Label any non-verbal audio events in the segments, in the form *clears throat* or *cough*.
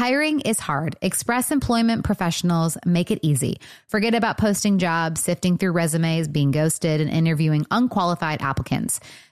Hiring is hard. Express Employment professionals make it easy. Forget about posting jobs, sifting through resumes, being ghosted, and interviewing unqualified applicants.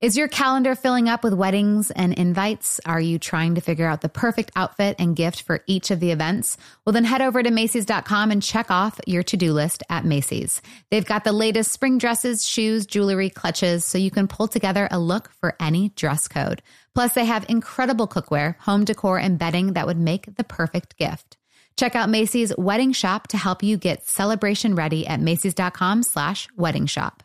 Is your calendar filling up with weddings and invites? Are you trying to figure out the perfect outfit and gift for each of the events? Well, then head over to Macy's.com and check off your to do list at Macy's. They've got the latest spring dresses, shoes, jewelry, clutches, so you can pull together a look for any dress code. Plus, they have incredible cookware, home decor, and bedding that would make the perfect gift. Check out Macy's Wedding Shop to help you get celebration ready at Macy's.com slash wedding shop.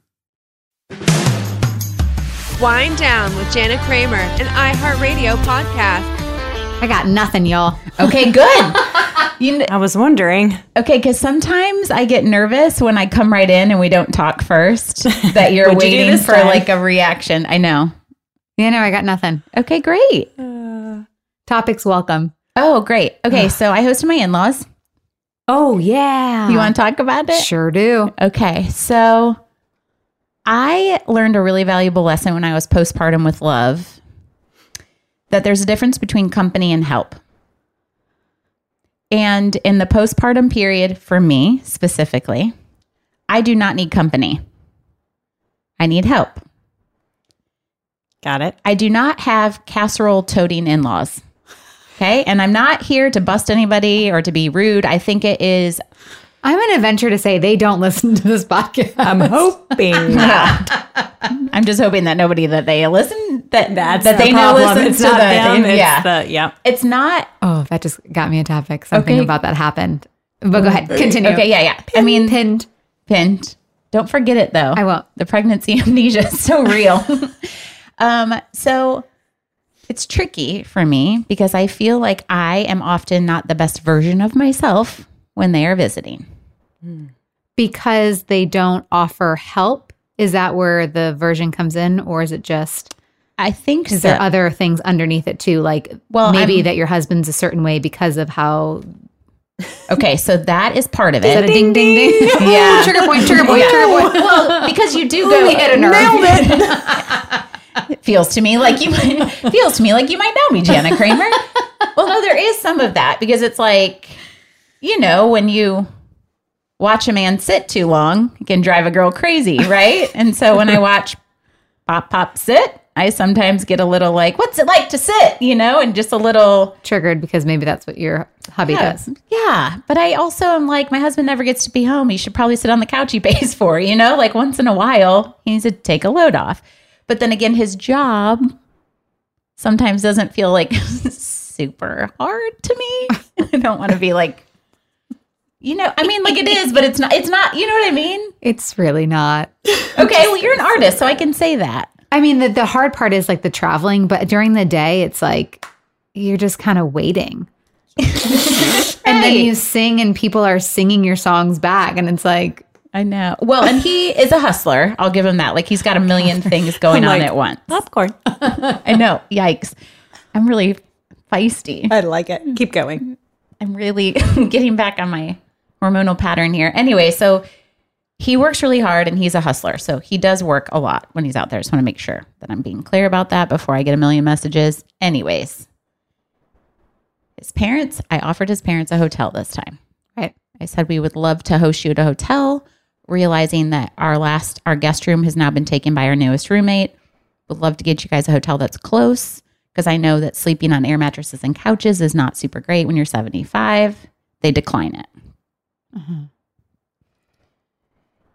Wind Down with Jana Kramer, an iHeartRadio podcast. I got nothing, y'all. Okay, good. *laughs* you kn- I was wondering. okay, because sometimes I get nervous when I come right in and we don't talk first. That *laughs* you're What'd you waiting for time? like a reaction. I know. Yeah, no, I got nothing. Okay, great. Uh, Topics welcome. Oh, great. Okay, so I hosted my in-laws. Oh, yeah. You want to talk about it? Sure do. Okay, so I learned a really valuable lesson when I was postpartum with love that there's a difference between company and help. And in the postpartum period, for me specifically, I do not need company. I need help. Got it. I do not have casserole toting in laws. Okay. And I'm not here to bust anybody or to be rude. I think it is I'm going to venture to say they don't listen to this podcast. I'm hoping. *laughs* not. *laughs* I'm just hoping that nobody that they listen that That's that the they know problem. listens It's to not the them. It's yeah. the yeah. it's not oh, that just got me a topic. Something Okay. about that happened. But go ahead. Continue. okay. Yeah, yeah. I mean, Pinned. pinned. Don't forget it though. I won't. The pregnancy *laughs* amnesia is so real. um, so it's tricky for me because I feel like I am often not the best version of myself when they are visiting. Because they don't offer help. Is that where the version comes in? Or is it just, I think is so. there other things underneath it too? Like, Well, maybe I'm- that your husband's a certain way because of how. okay, so that is part of Is that a it. ding, ding, ding? *laughs* Yeah. trigger point, trigger point, trigger point. well, because you do go We hit a nerve. Nailed it *laughs* *laughs* feels to me like you might, feels to me like you might know me, Jana Kramer. well, no, there is some of that because it's like, you know, when you watch a man sit too long, it can drive a girl crazy, *laughs* right? and so when I watch Pop Pop sit, I sometimes get a little like, what's it like to sit, you know, and just a little Triggered because maybe that's what your hubby does. yeah, but I also am like, my husband never gets to be home. He should probably sit on the couch he pays *laughs* for, you know? Like once in a while, he needs to take a load off. But then again, his job sometimes doesn't feel like *laughs* super hard to me. I don't want to be like, you know, I mean, like it is, but it's not, it's not, you know what I mean? It's really not. Okay, well, you're an artist, so I can say that. I mean, the, the hard part is like the traveling, but during the day, it's like you're just kind of waiting. *laughs* And then you sing, and people are singing your songs back, and it's like, I know. Well, and he is a hustler. I'll give him that. Like he's got a million things going on at once. Popcorn. *laughs* I know. Yikes. I'm really feisty. I like it. Keep going. I'm really *laughs* getting back on my hormonal pattern here. Anyway, so he works really hard and he's a hustler. So he does work a lot when he's out there. Just want to make sure that I'm being clear about that before I get a million messages. Anyways, his parents, I offered his parents a hotel this time. right. I said we would love to host you at a hotel, realizing that our last our guest room has now been taken by our newest roommate. Would love to get you guys a hotel that's close because I know that sleeping on air mattresses and couches is not super great when you're 75. They decline it.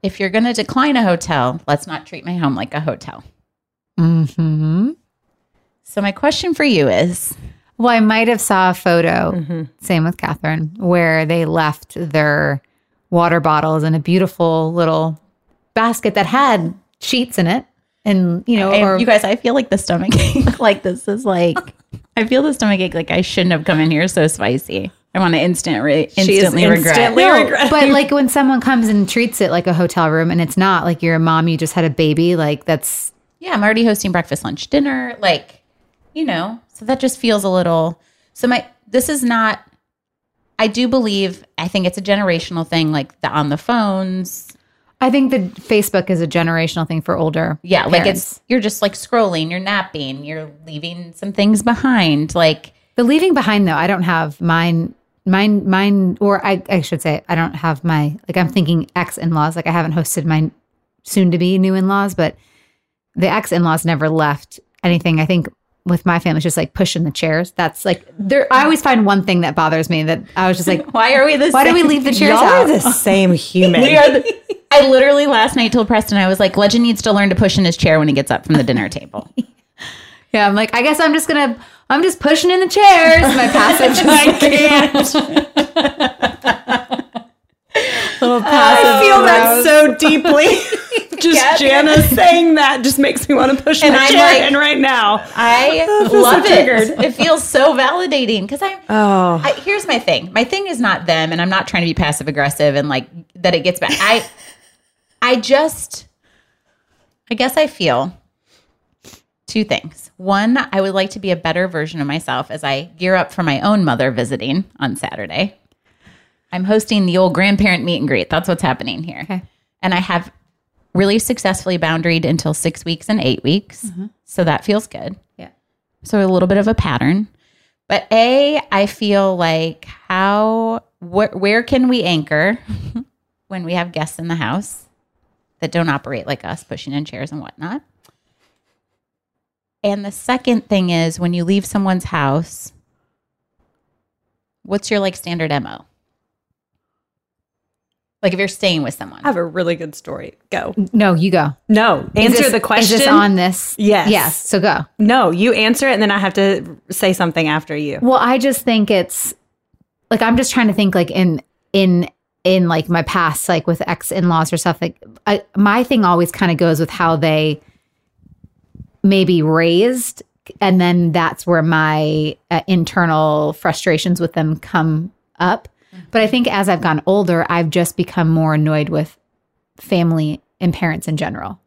If you're going to decline a hotel, let's not treat my home like a hotel. hmm So my question for you is, Well, I might have saw a photo, same with Catherine, where they left their water bottles in a beautiful little basket that had sheets in it. And, you know, I- or you guys, I feel like the stomach *laughs* ache. like this is like, I feel the stomach ache. Like I shouldn't have come in here so spicy. I want to instant re- She is instantly regret. instantly No, regret- but like *laughs* when someone comes and treats it like a hotel room and it's not like you're a mom, you just had a baby, like that's yeah, I'm already hosting breakfast, lunch, dinner. Like, you know, so that just feels a little. So my this is not. I do believe. I think it's a generational thing, like the on the phones. I think that Facebook is a generational thing for older. Yeah, like parents. it's you're just like scrolling, you're napping, you're leaving some things behind. Like, the leaving behind though. I don't have mine, mine, mine, or I, I should say I don't have my like I'm thinking ex in laws. Like I haven't hosted my soon to be new in laws, but the ex in laws never left anything. I think with my family, it's just like pushing the chairs. That's like there. I always find one thing that bothers me that I was just like, *laughs* why are we this? why do we leave the chairs Y'all out? are the *laughs* same human. We are the, I literally last night told Preston I was like, Legend needs to learn to push in his chair when he gets up from the dinner table. *laughs* Yeah, I'm like, I guess I'm just gonna, I'm just pushing in the chairs. My passive, just, *laughs* I can't. *laughs* Little passive. I feel that so deeply. *laughs* just Jana saying that just makes me want to push And my I'm chair like- in right now. I oh, so love it. triggered. It feels so validating because I'm. Oh, I, here's my thing. My thing is not them, and I'm not trying to be passive aggressive and like that it gets back. I, I just, I guess I feel two things. One, I would like to be a better version of myself as I gear up for my own mother visiting on Saturday. I'm hosting the old grandparent meet and greet. That's what's happening here. Okay. And I have really successfully boundaried until six weeks and eight weeks. Mm-hmm. So that feels good. Yeah. So a little bit of a pattern. But A, I feel like how, wh- where can we anchor *laughs* when we have guests in the house that don't operate like us, pushing in chairs and whatnot? And the second thing is when you leave someone's house, what's your like standard MO? Like if you're staying with someone. I have a really good story. Go. No, you go. No, Is answer this- the question. Is this on this? Yes. Yes. So go. No, you answer it, and then I have to say something after you. Well, I just think it's like I'm just trying to think like in in in like my past, like with ex in laws or stuff. Like I, my thing always kind of goes with how they maybe raised, and then that's where my uh, internal frustrations with them come up. But I think as I've gotten older, I've just become more annoyed with family and parents in general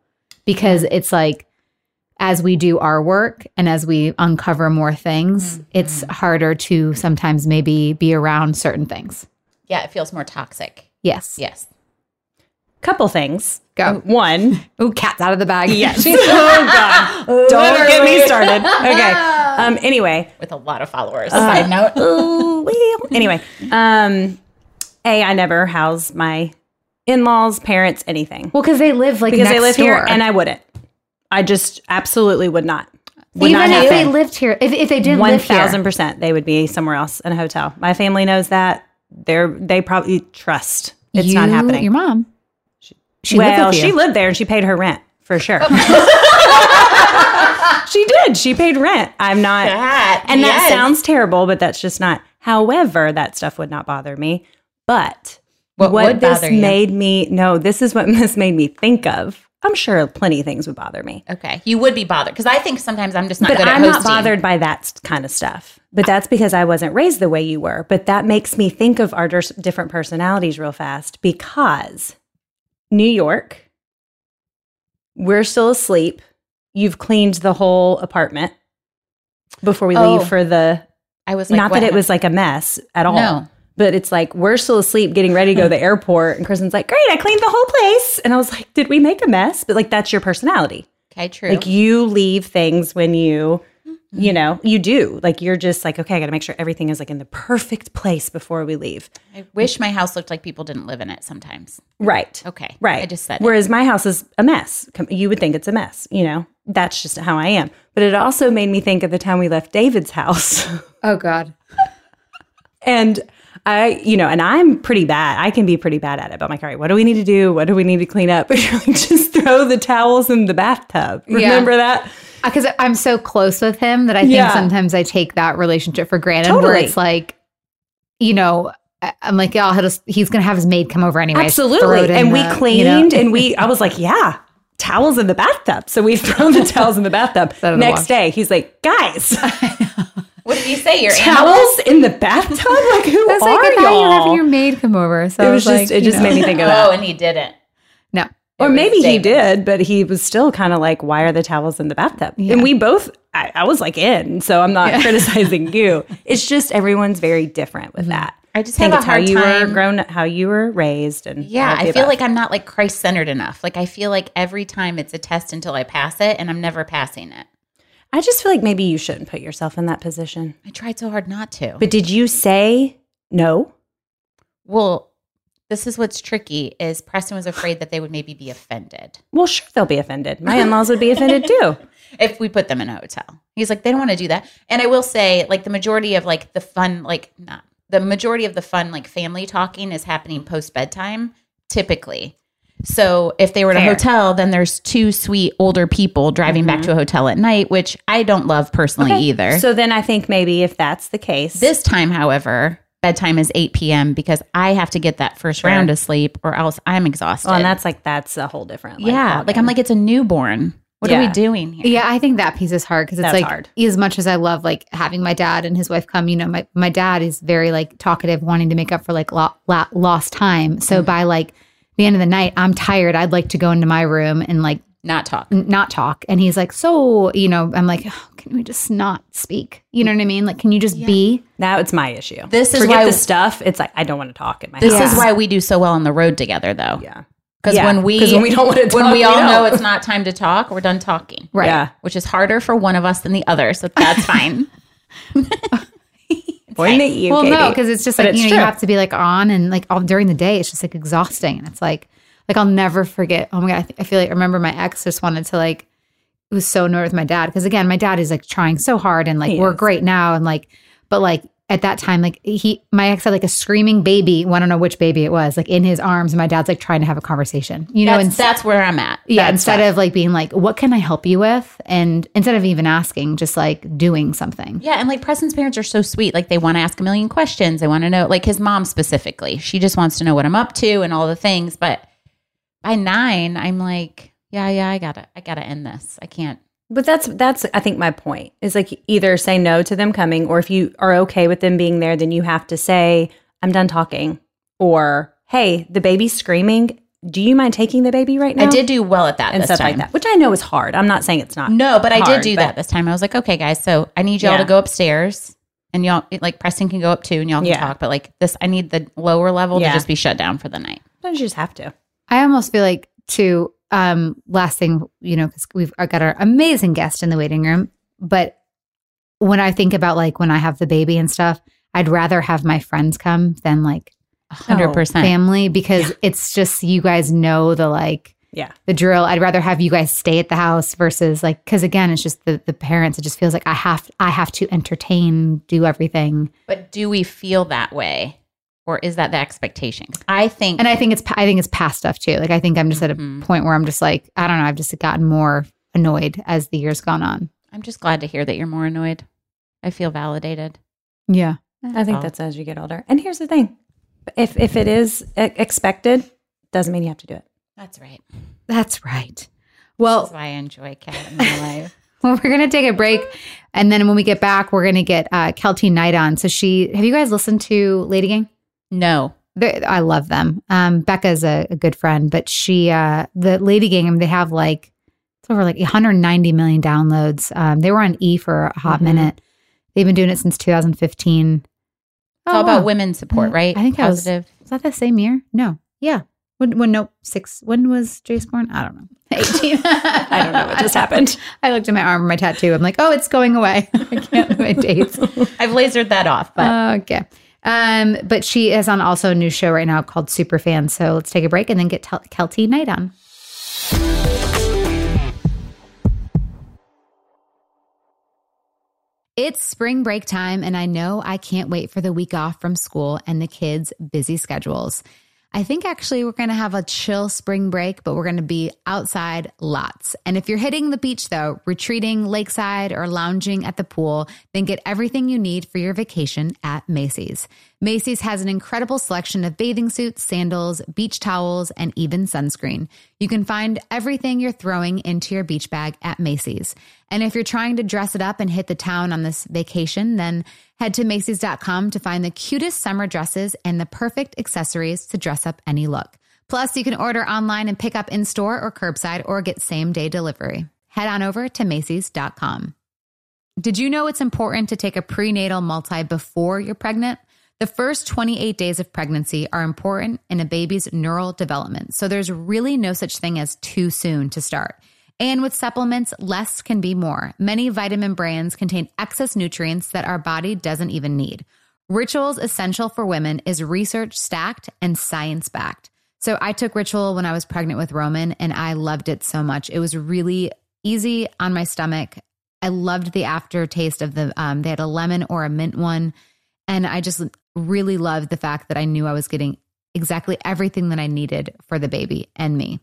because it's like as we do our work and as we uncover more things, it's harder to sometimes maybe be around certain things. yeah, it feels more toxic. Yes. Yes. Couple things. Go. One. Ooh, cat's out of the bag. Yes. *laughs* oh *laughs* God. Don't get me started. Okay. Um. Anyway. With a lot of followers. Side note. *laughs* Ooh, well. Anyway. Um. A. I never house my in-laws, parents, anything Well, because they live like because they next live here, and I wouldn't. I just absolutely would not. Would even not if they lived here, if, if they didn't One live here, thousand percent, they would be somewhere else in a hotel. My family knows that. They're they probably trust it's not happening. Your mom, she well, lived she lived there and she paid her rent for sure. *laughs* she did. She paid rent. I'm not, That, and that sounds terrible, but that's just not. However, that stuff would not bother me. But What what, would this made me no, this is what *laughs* this made me think of. I'm sure plenty of things would bother me. Okay. You would be bothered because I think sometimes I'm just not But good at I'm not bothered by that kind of stuff. But that's because I wasn't raised the way you were. But that makes me think of our different personalities real fast because New York, we're still asleep. You've cleaned the whole apartment before we Oh. leave for the. I was like, not that it was like a mess at all. No. But it's like we're still asleep, getting ready to go to the *laughs* airport, and Kristen's like, "Great, I cleaned the whole place." And I was like, "Did we make a mess?" But like, that's your personality. Okay, true. Like you leave things when you, you mm-hmm. know, you do. Like you're just like, okay, I got to make sure everything is like in the perfect place before we leave. I wish my house looked like people didn't live in it sometimes. Right. Okay. Right. I just said it. Whereas my house is a mess. You would think it's a mess. You know, that's just how I am. But it also made me think of the time we left David's house. *laughs* oh God, and I, you know, and I'm pretty bad. I can be pretty bad at it. But I'm like, all right, what do we need to do? What do we need to clean up? But you're like, just throw the towels in the bathtub. Remember that? Because I'm so close with him that I think Yeah. sometimes I take that relationship for granted. Where it's like, you know, I- I'm like, oh, he'll just, he's gonna have his maid come over anyway. Absolutely. And we cleaned and we, *laughs* I was like, yeah, towels in the bathtub. So we *laughs* throw the towels in the bathtub. The Next wash. day, he's like, guys, *laughs* What did you say? Your animal? towels in the bathtub? Like, who That's are like I thought you were y'all? having your maid come over. So it was was just, like, it just know. made me think of Oh, and he didn't. Or maybe he did, but he was still kind of like, why are the towels in the bathtub? And we both, I, I was like in, so I'm not *laughs* criticizing you. It's just everyone's very different with mm-hmm. that. I just think have a it's how you were grown, how you were raised, and Yeah, all of the I feel like I'm not like Christ centered enough. Like I feel like every time it's a test until I pass it, and I'm never passing it. I just feel like maybe you shouldn't put yourself in that position. I tried so hard not to. But did you say no? well, this is what's tricky is Preston was afraid that they would maybe be offended Well, sure, they'll be offended. My in laws would be offended too. *laughs* if we put them in a hotel. He's like, they don't want to do that. And I will say, like the majority of like the fun, like not the majority of the fun, like family talking is happening post bedtime, typically. So if they were at a hotel, then there's two sweet older people driving back to a mm-hmm. hotel at night, which I don't love personally either. So then I think maybe if that's the case, This time, however, bedtime is 8 p.m. because I have to get that first Sure. round of sleep or else I'm exhausted. well, and that's like that's a whole different. Like, yeah. Like I'm like, it's a newborn. What are we doing here? Yeah, I think that piece is hard because it's That's like hard. as much as I love like having my dad and his wife come, you know, my my dad is very like talkative, wanting to make up for like lo- lo- lost time. So mm. by like the end of the night, I'm tired. I'd like to go into my room and like Not talk. n- not talk. And he's like, so you know, I'm like, oh, can we just not speak? You know what I mean? Like, can you just be? now it's my issue. This is Forget why- the stuff. It's like I don't want to talk at my This house. is why we do so well on the road together, though. Yeah. Because Yeah, when we 'cause when we don't wanna when we we all know don't. it's not time to talk, we're done talking. Right. Yeah. Which is harder for one of us than the other, so that's *laughs* fine. Pointing at you. well, no, because it's just But like it's you know, you have to be like on and like all during the day. It's just like exhausting, and it's like like I'll never forget. Oh my god, I, th- I feel like I remember my ex just wanted to like it was so annoyed with my dad because again, my dad is like trying so hard and like He we're is. great now and like, but like at that time, like he my ex had like a screaming baby. Well, I don't know which baby it was, like in his arms, and my dad's like trying to have a conversation. You know, That's, and that's where I'm at. yeah, That instead of like being like, what can I help you with? And instead of even asking, just like doing something. Yeah, and like Preston's parents are so sweet. Like they want to ask a million questions. They want to know, like his mom specifically. She just wants to know what I'm up to and all the things. But by nine, I'm like, yeah, yeah, I gotta, I gotta end this. I can't. But that's that's I think my point is like either say no to them coming, or if you are okay with them being there, then you have to say I'm done talking, or hey, the baby's screaming. Do you mind taking the baby right now? I did do well at that and this stuff time. like that, which I know is hard. I'm not saying it's not. No, but I did do that this time. I was like, okay, guys, so I need y'all Yeah. to go upstairs, and y'all like Preston can go up too, and y'all can Yeah. talk. But like this, I need the lower level Yeah. to just be shut down for the night. Sometimes you just have to. I almost feel like too. Um, last thing, you know, because we've got our amazing guest in the waiting room, but when I think about like when I have the baby and stuff, I'd rather have my friends come than like hundred Oh, percent. family because it's just you guys know the like Yeah. the drill. I'd rather have you guys stay at the house versus like because again, it's just the the parents. It just feels like I have I have to entertain, do everything, But do we feel that way, or is that the expectation? I think, and I think it's I think it's past stuff too. Like I think I'm just at a Mhm. point where I'm just like I don't know. I've just gotten more annoyed as the years gone on. I'm just glad to hear that you're more annoyed. I feel validated. Yeah. I think all. that's as you get older. And here's the thing: if if it is expected, doesn't mean you have to do it. That's right. That's right. Well, is why I enjoy cat in my *laughs* life. well, we're gonna take a break, and then when we get back, we're gonna get uh, Keltie Knight on. So she, have you guys listened to Lady Gang? No, I love them. Um, Becca's a, a good friend, but she, uh, the Lady I mean, they have like it's over like 190 million downloads. Um, they were on E for a hot Mhm. minute. They've been doing it since 2015. it's all about women support, right? I think was- positive. Was that the same year? No. Yeah. When, when nope, six. When was Jace born? I don't know. *laughs* 18. *laughs* I don't know what just happened. I looked at my arm, my tattoo. I'm like, oh, it's going away. *laughs* I can't my dates. I've lasered that off, but okay. Um, but she is on also a new show right now called Superfan. So let's take a break and then get Tel- Keltie Knight on. It's spring break time, and I know I can't wait for the week off from school and the kids' busy schedules. I think actually we're going to have a chill spring break, but we're going to be outside lots. And if you're hitting the beach though, retreating lakeside or lounging at the pool, then get everything you need for your vacation at Macy's. Macy's has an incredible selection of bathing suits, sandals, beach towels, and even sunscreen. You can find everything you're throwing into your beach bag at Macy's. And if you're trying to dress it up and hit the town on this vacation, then head to Macy's.com to find the cutest summer dresses and the perfect accessories to dress up any look. Plus, you can order online and pick up in store or curbside or get same day delivery. Head on over to Macy's.com. Did you know it's important to take a prenatal multi before you're pregnant? The first 28 days of pregnancy are important in a baby's neural development, so there's really no such thing as too soon to start. And with supplements, less can be more. Many vitamin brands contain excess nutrients that our body doesn't even need. Rituals Essential for Women is research stacked and science backed. So I took Ritual when I was pregnant with Roman and I loved it so much. It was really easy on my stomach. I loved the aftertaste of the, um, they had a lemon or a mint one. And I just really loved the fact that I knew I was getting exactly everything that I needed for the baby and me.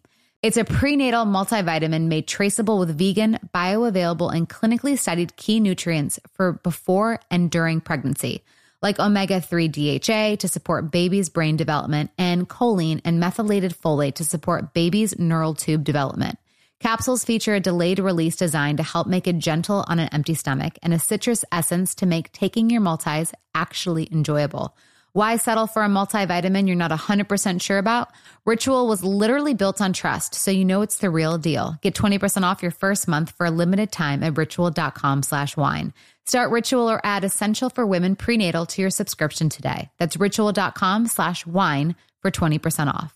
It's a prenatal multivitamin made traceable with vegan, bioavailable, and clinically studied key nutrients for before and during pregnancy, like omega 3 DHA to support baby's brain development, and choline and methylated folate to support baby's neural tube development. Capsules feature a delayed release design to help make it gentle on an empty stomach and a citrus essence to make taking your multis actually enjoyable. Why settle for a multivitamin you're not 100% sure about? Ritual was literally built on trust, so you know it's the real deal. Get 20% off your first month for a limited time at ritual.com slash wine. Start Ritual or add Essential for Women prenatal to your subscription today. That's ritual.com slash wine for 20% off.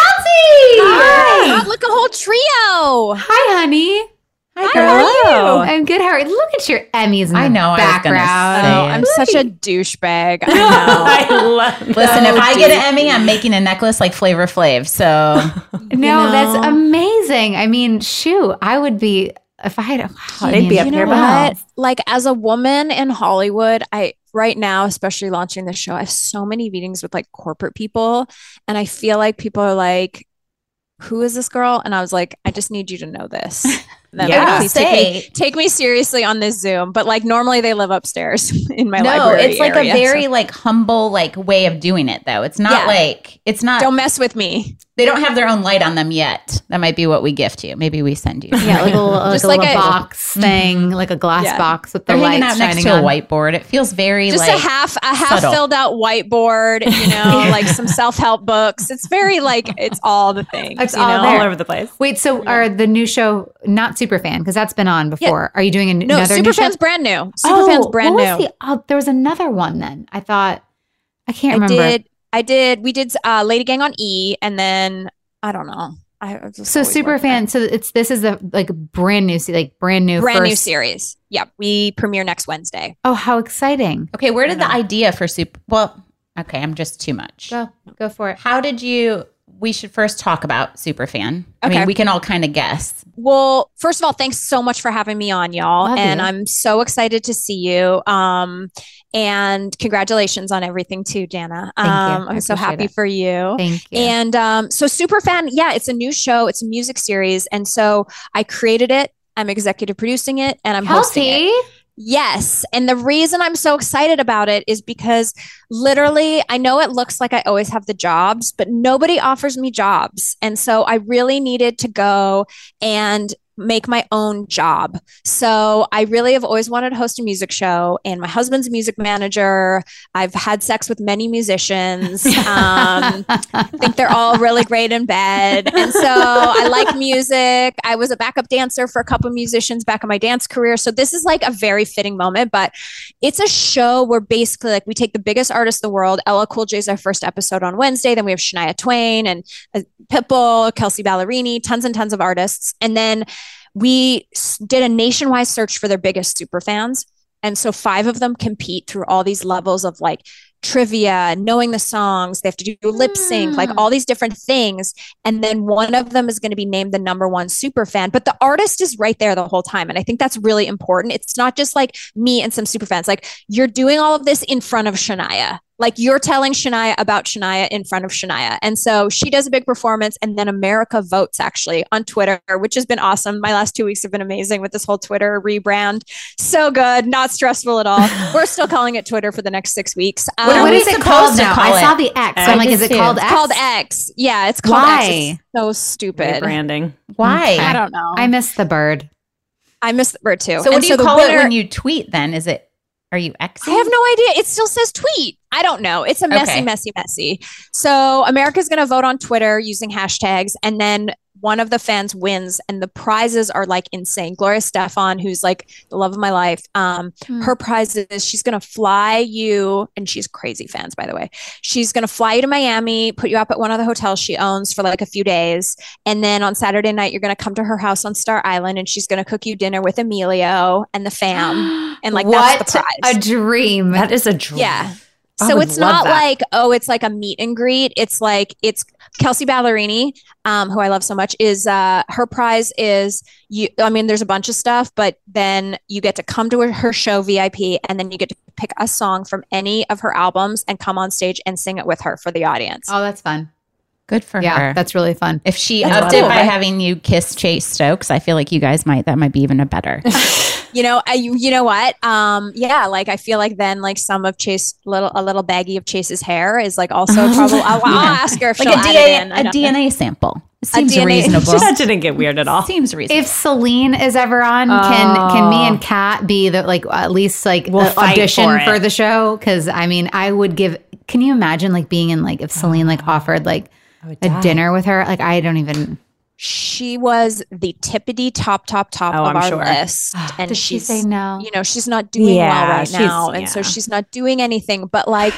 Hi. Look, a whole trio. Hi, honey. Hi, How are you? Hello. I'm good. How are you? Look at your Emmys in I the know, I was background. say Oh. I'm such a douchebag. I *laughs* know. I love it. *laughs* Listen, if I get an Emmy, I'm making a necklace like Flavor Flav. So *laughs* No, know? that's amazing. I mean, shoot, I would be if I had. Wow, I They'd be up you there know behind. Like as a woman in Hollywood, I right now, especially launching the show, I have so many meetings with like corporate people, and I feel like people are like, "Who is this girl?" And I was like, "I just need you to know this." *laughs* Then Yeah. like, please take me, Say- take me seriously on this Zoom. But like normally they live upstairs *laughs* in my no, library. it's like area, a very so like humble like way of doing it though. It's not Yeah. like it's not don't mess with me. they don't have their own light on them yet. That might be what we gift you. Maybe we send you. *laughs* Yeah, like a little, like Just a like little a- box mm-hmm. thing, mm-hmm. like a glass Yeah. box with the They're lights out next shining to a whiteboard. It feels very Just like a half a half subtle. filled out whiteboard, you *laughs* know, like some self help books. It's very like it's all the things. It's you all know? all over the place. Wait, so are the new show not Superfan because that's been on before? Are you doing a, No, another new show? Superfan's brand new. Superfan's brand what new. was the- oh, there was another one then. I thought I can't I remember. did. I did. We did uh, Lady Gang on E, and then I don't know. I I So Superfan. So it's this is a like brand new, like brand new, that. brand new first- series. Yeah, we premiere next Wednesday. Oh, how exciting! Okay, where did the idea for super well, okay, I'm just too much. Go, go for it. How did you we should first talk about Superfan. I mean, we can all kind of guess. Well, first of all, thanks so much for having me on, y'all. Love and you. I'm so excited to see you. Um, and congratulations on everything too, Jana. Um, I'm so happy it. for you. Thank you. And um, so Superfan, yeah, it's a new show. It's a music series, and so I created it. I'm executive producing it, and I'm hosting it. Yes. And the reason I'm so excited about it is because literally, I know it looks like I always have the jobs, but nobody offers me jobs. And so I really needed to go and make my own job. So I really have always wanted to host a music show, and my husband's a music manager. I've had sex with many musicians. *laughs* Um, I think they're all really great in bed. And so I like music. I was a backup dancer for a couple of musicians back in my dance career. So this is like a very fitting moment, but it's a show where basically like we take the biggest artists in the world. LL Cool J is our first episode on Wednesday. Then we have Shania Twain and uh, Pitbull, Kelsea Ballerini, tons and tons of artists. And then we did a nationwide search for their biggest super fans. And so five of them compete through all these levels of like trivia, knowing the songs. They have to do lip sync, like Mm. all these different things. And then one of them is going to be named the number one super fan. But the artist is right there the whole time. And I think that's really important. It's not just like me and some super fans. Like you're doing all of this in front of Shania. Like you're telling Shania about Shania in front of Shania. And so she does a big performance. And then America votes actually on Twitter, which has been awesome. My last two weeks have been amazing with this whole Twitter rebrand. So good, not stressful at all. *laughs* We're still calling it Twitter for the next six weeks. What Um, are what we it called now? call I saw the X. So I'm like, is it too. called It's X? called X. Yeah, it's called Why? X. It's so stupid. Branding. Why? I don't know. I miss the bird. I miss the bird too. So what And do you the call it when you tweet then? Is it are you X? I have no idea. It still says tweet. I don't know. It's a messy, Okay. messy, messy. So America's going to vote on Twitter using hashtags, and then one of the fans wins, and the prizes are like insane. Gloria Estefan, who's like the love of my life, um, Hmm. her prize is she's going to fly you, and she's crazy fans, by the way. She's going to fly you to Miami, put you up at one of the hotels she owns for like a few days, and then on Saturday night you're going to come to her house on Star Island, and she's going to cook you dinner with Emilio and the fam, *gasps* and like what that's the prize. a dream. That is a dream. Yeah. I So it's not that. like, oh, it's like a meet and greet. It's like it's Kelsea Ballerini, um, who I love so much, is uh her prize is you I mean, there's a bunch of stuff, but then you get to come to her, her show VIP and then you get to pick a song from any of her albums and come on stage and sing it with her for the audience. oh, that's fun. Good for Yeah, her. that's really fun. if she That's upped cool, it by right? having you kiss Chase Stokes, I feel like you guys might that might be even a better. *laughs* You know, I, you, you know what? Um, yeah, like I feel like then like some of Chase little a little baggy of Chase's hair is like also *laughs* probably. I'll, I'll ask her if like she'll a add it in. DNA, I a don't know. DNA sample. It seems DNA reasonable. *laughs* that didn't get weird at all. seems reasonable. If Celine is ever on, can can me and Kat be the like at least like We'll the audition for for, the show? Because I mean, I would give. Can you imagine like being in like if Celine like offered like a dinner with her? Like I don't even. she was the tippity top top top Oh, of I'm our sure. list *gasps* and Did she she's say no? you know she's not doing Yeah, well right now and so she's not doing anything but like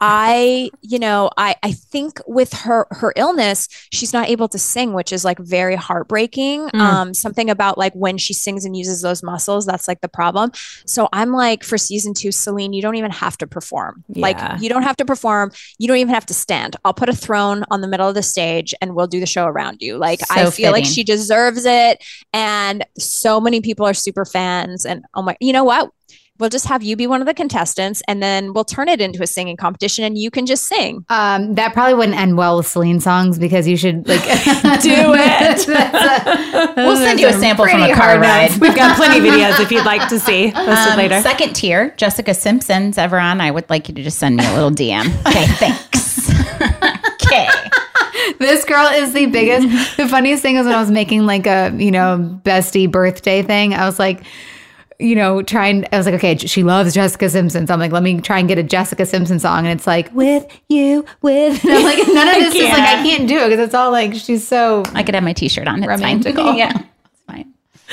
I, you know, I I think with her her illness, she's not able to sing, which is like very heartbreaking. Mm. Um, something about like when she sings and uses those muscles, that's like the problem. So I'm like, for season two, Celine, you don't even have to perform. Yeah. Like you don't have to perform. You don't even have to stand. I'll put a throne on the middle of the stage and we'll do the show around you. Like I So feel like she deserves it. And so many people are super fans. And oh my, you know what? We'll just have you be one of the contestants and then we'll turn it into a singing competition and you can just sing. Um, that probably wouldn't end well with Celine songs because you should like *laughs* *laughs* Do it. we'll send you a sample from a pretty car hard ride. *laughs* We've got plenty of videos if you'd like to see. Posted Um, later. Second tier, Jessica Simpson's ever on. I would like you to just send me a little DM. Okay, thanks. okay. this girl is the biggest. The funniest thing is when I was making like a you know bestie birthday thing. I was like. You know, trying. I was like, okay, she loves Jessica Simpson. So I'm like, let me try and get a Jessica Simpson song, and it's like with you, with. *laughs* And I'm like, none of this is like I can't. do it because it's all like she's so. I could have my T-shirt on. It's Romantical. fine. *laughs* yeah. *laughs*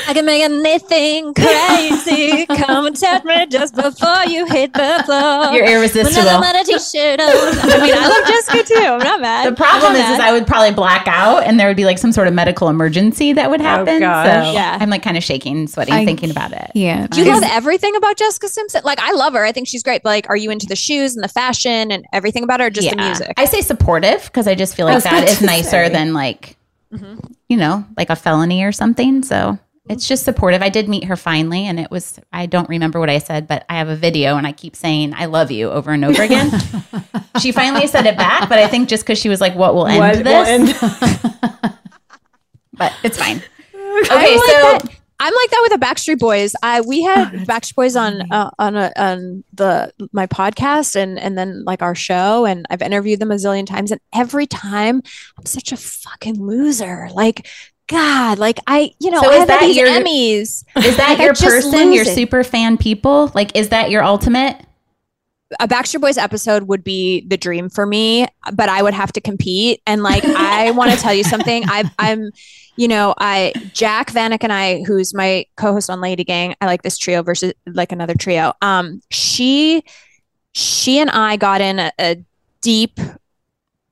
I can make anything crazy. Come and touch me just before you hit the floor. You're irresistible. Another t-shirt on. I mean, I love Jessica too. I'm not mad. The problem is, not is. I would probably black out, and there would be like some sort of medical emergency that would happen. gosh. So Yeah. I'm like kind of shaking, and sweating, I- thinking about it. Yeah. Do you love everything about Jessica Simpson? Like, I love her. I think she's great. But like, are you into the shoes and the fashion and everything about her, or just the music? I say supportive because I just feel like was that about is *laughs* to nicer say. than like, Mm-hmm. you know, like a felony or something. So it's just supportive. I did meet her finally, and it was, I don't remember what I said, but I have a video and I keep saying, I love you over and over again. *laughs* she finally said it back, but I think just because she was like, what will end What will this? end- *laughs* but it's fine. I'm Okay, like so that. I'm like that with the Backstreet Boys. I we had Backstreet Boys on uh, on a, on the my podcast and and then like our show, and I've interviewed them a zillion times, and every time I'm such a fucking loser. Like God, like I, you know, So I is have that these your- Emmys. is that *laughs* Like, your person, your it. super fan people? Like, is that your ultimate? a Backstreet Boys episode would be the dream for me, but I would have to compete. And like, I *laughs* want to tell you something. I, I'm, you know, I Jac Vanek and I, who's my co-host on Lady Gang, I like this trio versus like another trio. Um, she, she and I got in a, a deep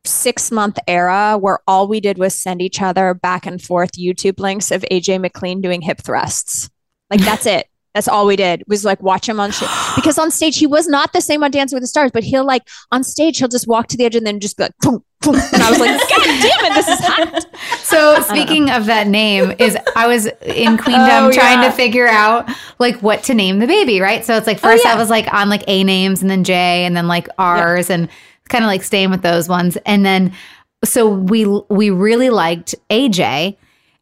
six month era where all we did was send each other back and forth YouTube links of AJ McLean doing hip thrusts. Like that's it. That's all we did was like watch him on stage *gasps* because on stage he was not the same on Dancing with the Stars, but he'll like on stage he'll just walk to the edge and then just be like, boom, boom. and I was like, *laughs* God damn it, this is hot. So speaking of that name, is I was in Queendom Oh, trying yeah. to figure out like what to name the baby, right? So it's like first I yeah. was like on like A names and then J and then like R's and kind of like staying with those ones. And then so we we really liked AJ.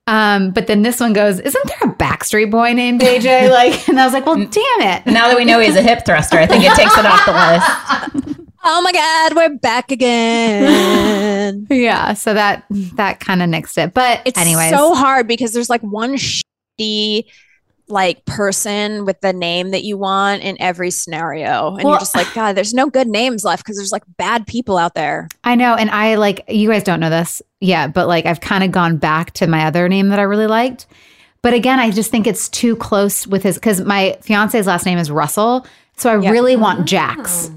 Um, but then this one goes, isn't there a Backstreet Boy named *laughs* AJ? Like, and I was like, well, damn it. Now that we know he's a hip thruster, I think it takes it off the list. *laughs* Oh my God, we're back again. *laughs* Yeah, so that that kind of nixed it. But It's anyways, so hard because there's like one shitty like person with the name that you want in every scenario. And Well- you're just like, God, there's no good names left because there's like bad people out there. I know, and I like you guys don't know this yet, but like I've kind of gone back to my other name that I really liked. But again, I just think it's too close with his because my fiance's last name is Russell, so I Yeah. really want oh. Jax.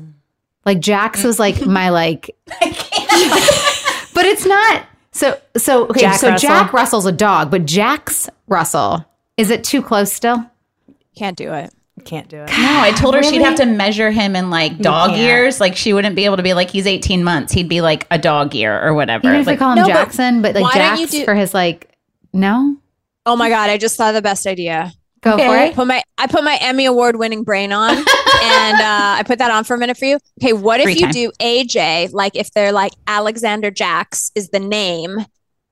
Like Jax was like my like, *laughs* but it's not. So so okay, Jack so Russell. Jack Russell's a dog, but Jax Russell is it too close still? Can't do it. Can't do it. No, I told her she'd have to measure him in like dog years. Like she wouldn't be able to be like he's 18 months. He'd be like a dog year or whatever. Even if we call him No, Jackson, but, like why Jax do- for his like no, Oh my God, I just thought of the best idea. go for it. Put my I put my Emmy award winning brain on *laughs* and uh, I put that on for a minute for you. Okay, what if Free you time. do AJ like if they're like Alexander Jax is the name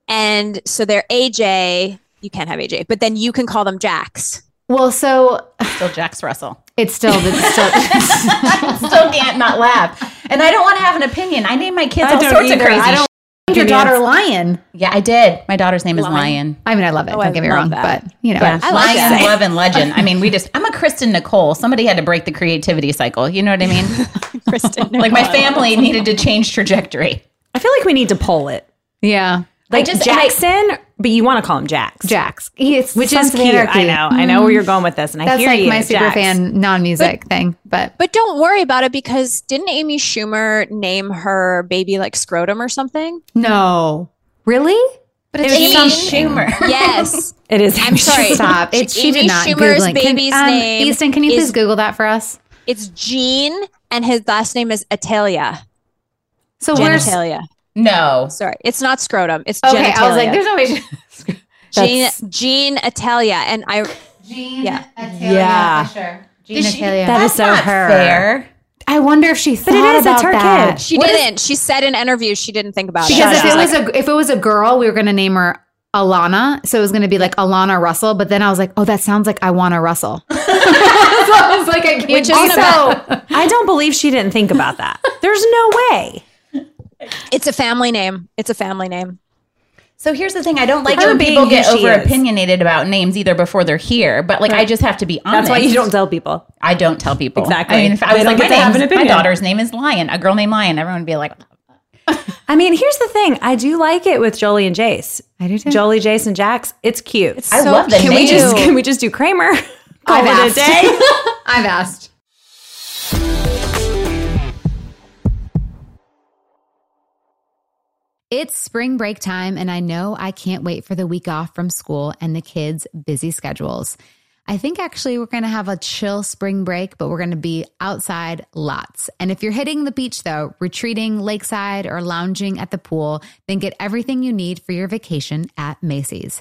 and so they're AJ, you can't have AJ, but then you can call them Jax. Well, so still Jax Russell. it's still it's still. *laughs* still can't not laugh. And I don't want to have an opinion. I name my kids I all sorts either. of crazy. I don't- shit. Your daughter Lion. Yeah, I did. My daughter's name is Lion. Lion. I mean, I love it. Oh, Don't I get me wrong, that. but you know, Yeah, I like Lion, that. love, and legend. *laughs* I mean, we just. I'm a Kristen Nicole. Somebody had to break the creativity cycle. You know what I mean? *laughs* Kristen. like my family needed to change trajectory. I feel like we need to poll it. yeah, Like just- and I- Jackson, but you want to call him Jax. Jax. He, it's Which is of cute. Anarchy. I know. I know where you're going with this. And I That's hear like you. my super Jax. fan non-music thing, but But don't worry about it because didn't Amy Schumer name her baby like scrotum or something? no, really. But it's Amy. Schumer. *laughs* Yes. It is. I'm sorry. Stop. It, she Amy did not Schumer's Googling. Can- baby's um, name Easton, can you is- please Google that for us? It's Gene and his last name is Atalia. So where's Genitalia. No. Sorry. It's not scrotum. It's okay? genitalia. I was like, there's no way. She, Gene, *laughs* That's- Gene Atalia. And I Gene Yeah. Atalia Yeah. Fisher. Gene Did she- Atalia. That That's is so not her. fair. I wonder if she thought it is, about it's her that. kid. she What is- didn't. she said in interviews she didn't think about it. Because if it was a if it was a girl, we were gonna name her Alana. So it was gonna be like Alana Russell. But then I was like, oh, that sounds like I want a Russell. *laughs* *laughs* so I was like, I can't Which do isn't a that. bad- I don't believe she didn't think about that. There's no way. It's a family name. It's a family name. So here's the thing: I don't like Her when being people get over is. opinionated about names either before they're here. But like, I just have to be honest. That's why you don't tell people. I don't tell people Exactly. I mean, if I was like, get my, to have name's- an my daughter's name is Lion, a girl named Lion, everyone would be like, *laughs* I mean, here's the thing. I do like it with Jolie and Jace. I do too. Jolie, Jace, and Jax. It's cute. It's I so love the cute. can we just *laughs* can we just do Kramer? *laughs* Call I've it a asked. day. I've asked. It's spring break time, and I know I can't wait for the week off from school and the kids' busy schedules. I think actually we're going to have a chill spring break, but we're going to be outside lots. And if you're hitting the beach though, retreating lakeside or lounging at the pool, then get everything you need for your vacation at Macy's.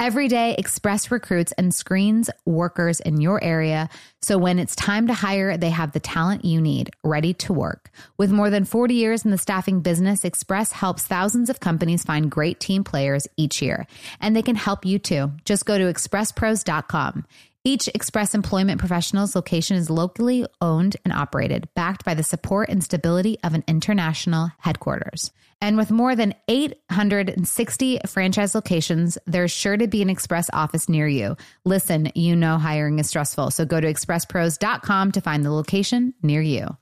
Every day, Express recruits and screens workers in your area so when it's time to hire, they have the talent you need ready to work. With more than 40 years in the staffing business, Express helps thousands of companies find great team players each year. And they can help you too. Just go to expresspros.com. Each Express Employment Professionals location is locally owned and operated, backed by the support and stability of an international headquarters. And with more than 860 franchise locations, there's sure to be an Express office near you. Listen, you know hiring is stressful, so go to expresspros.com to find the location near you.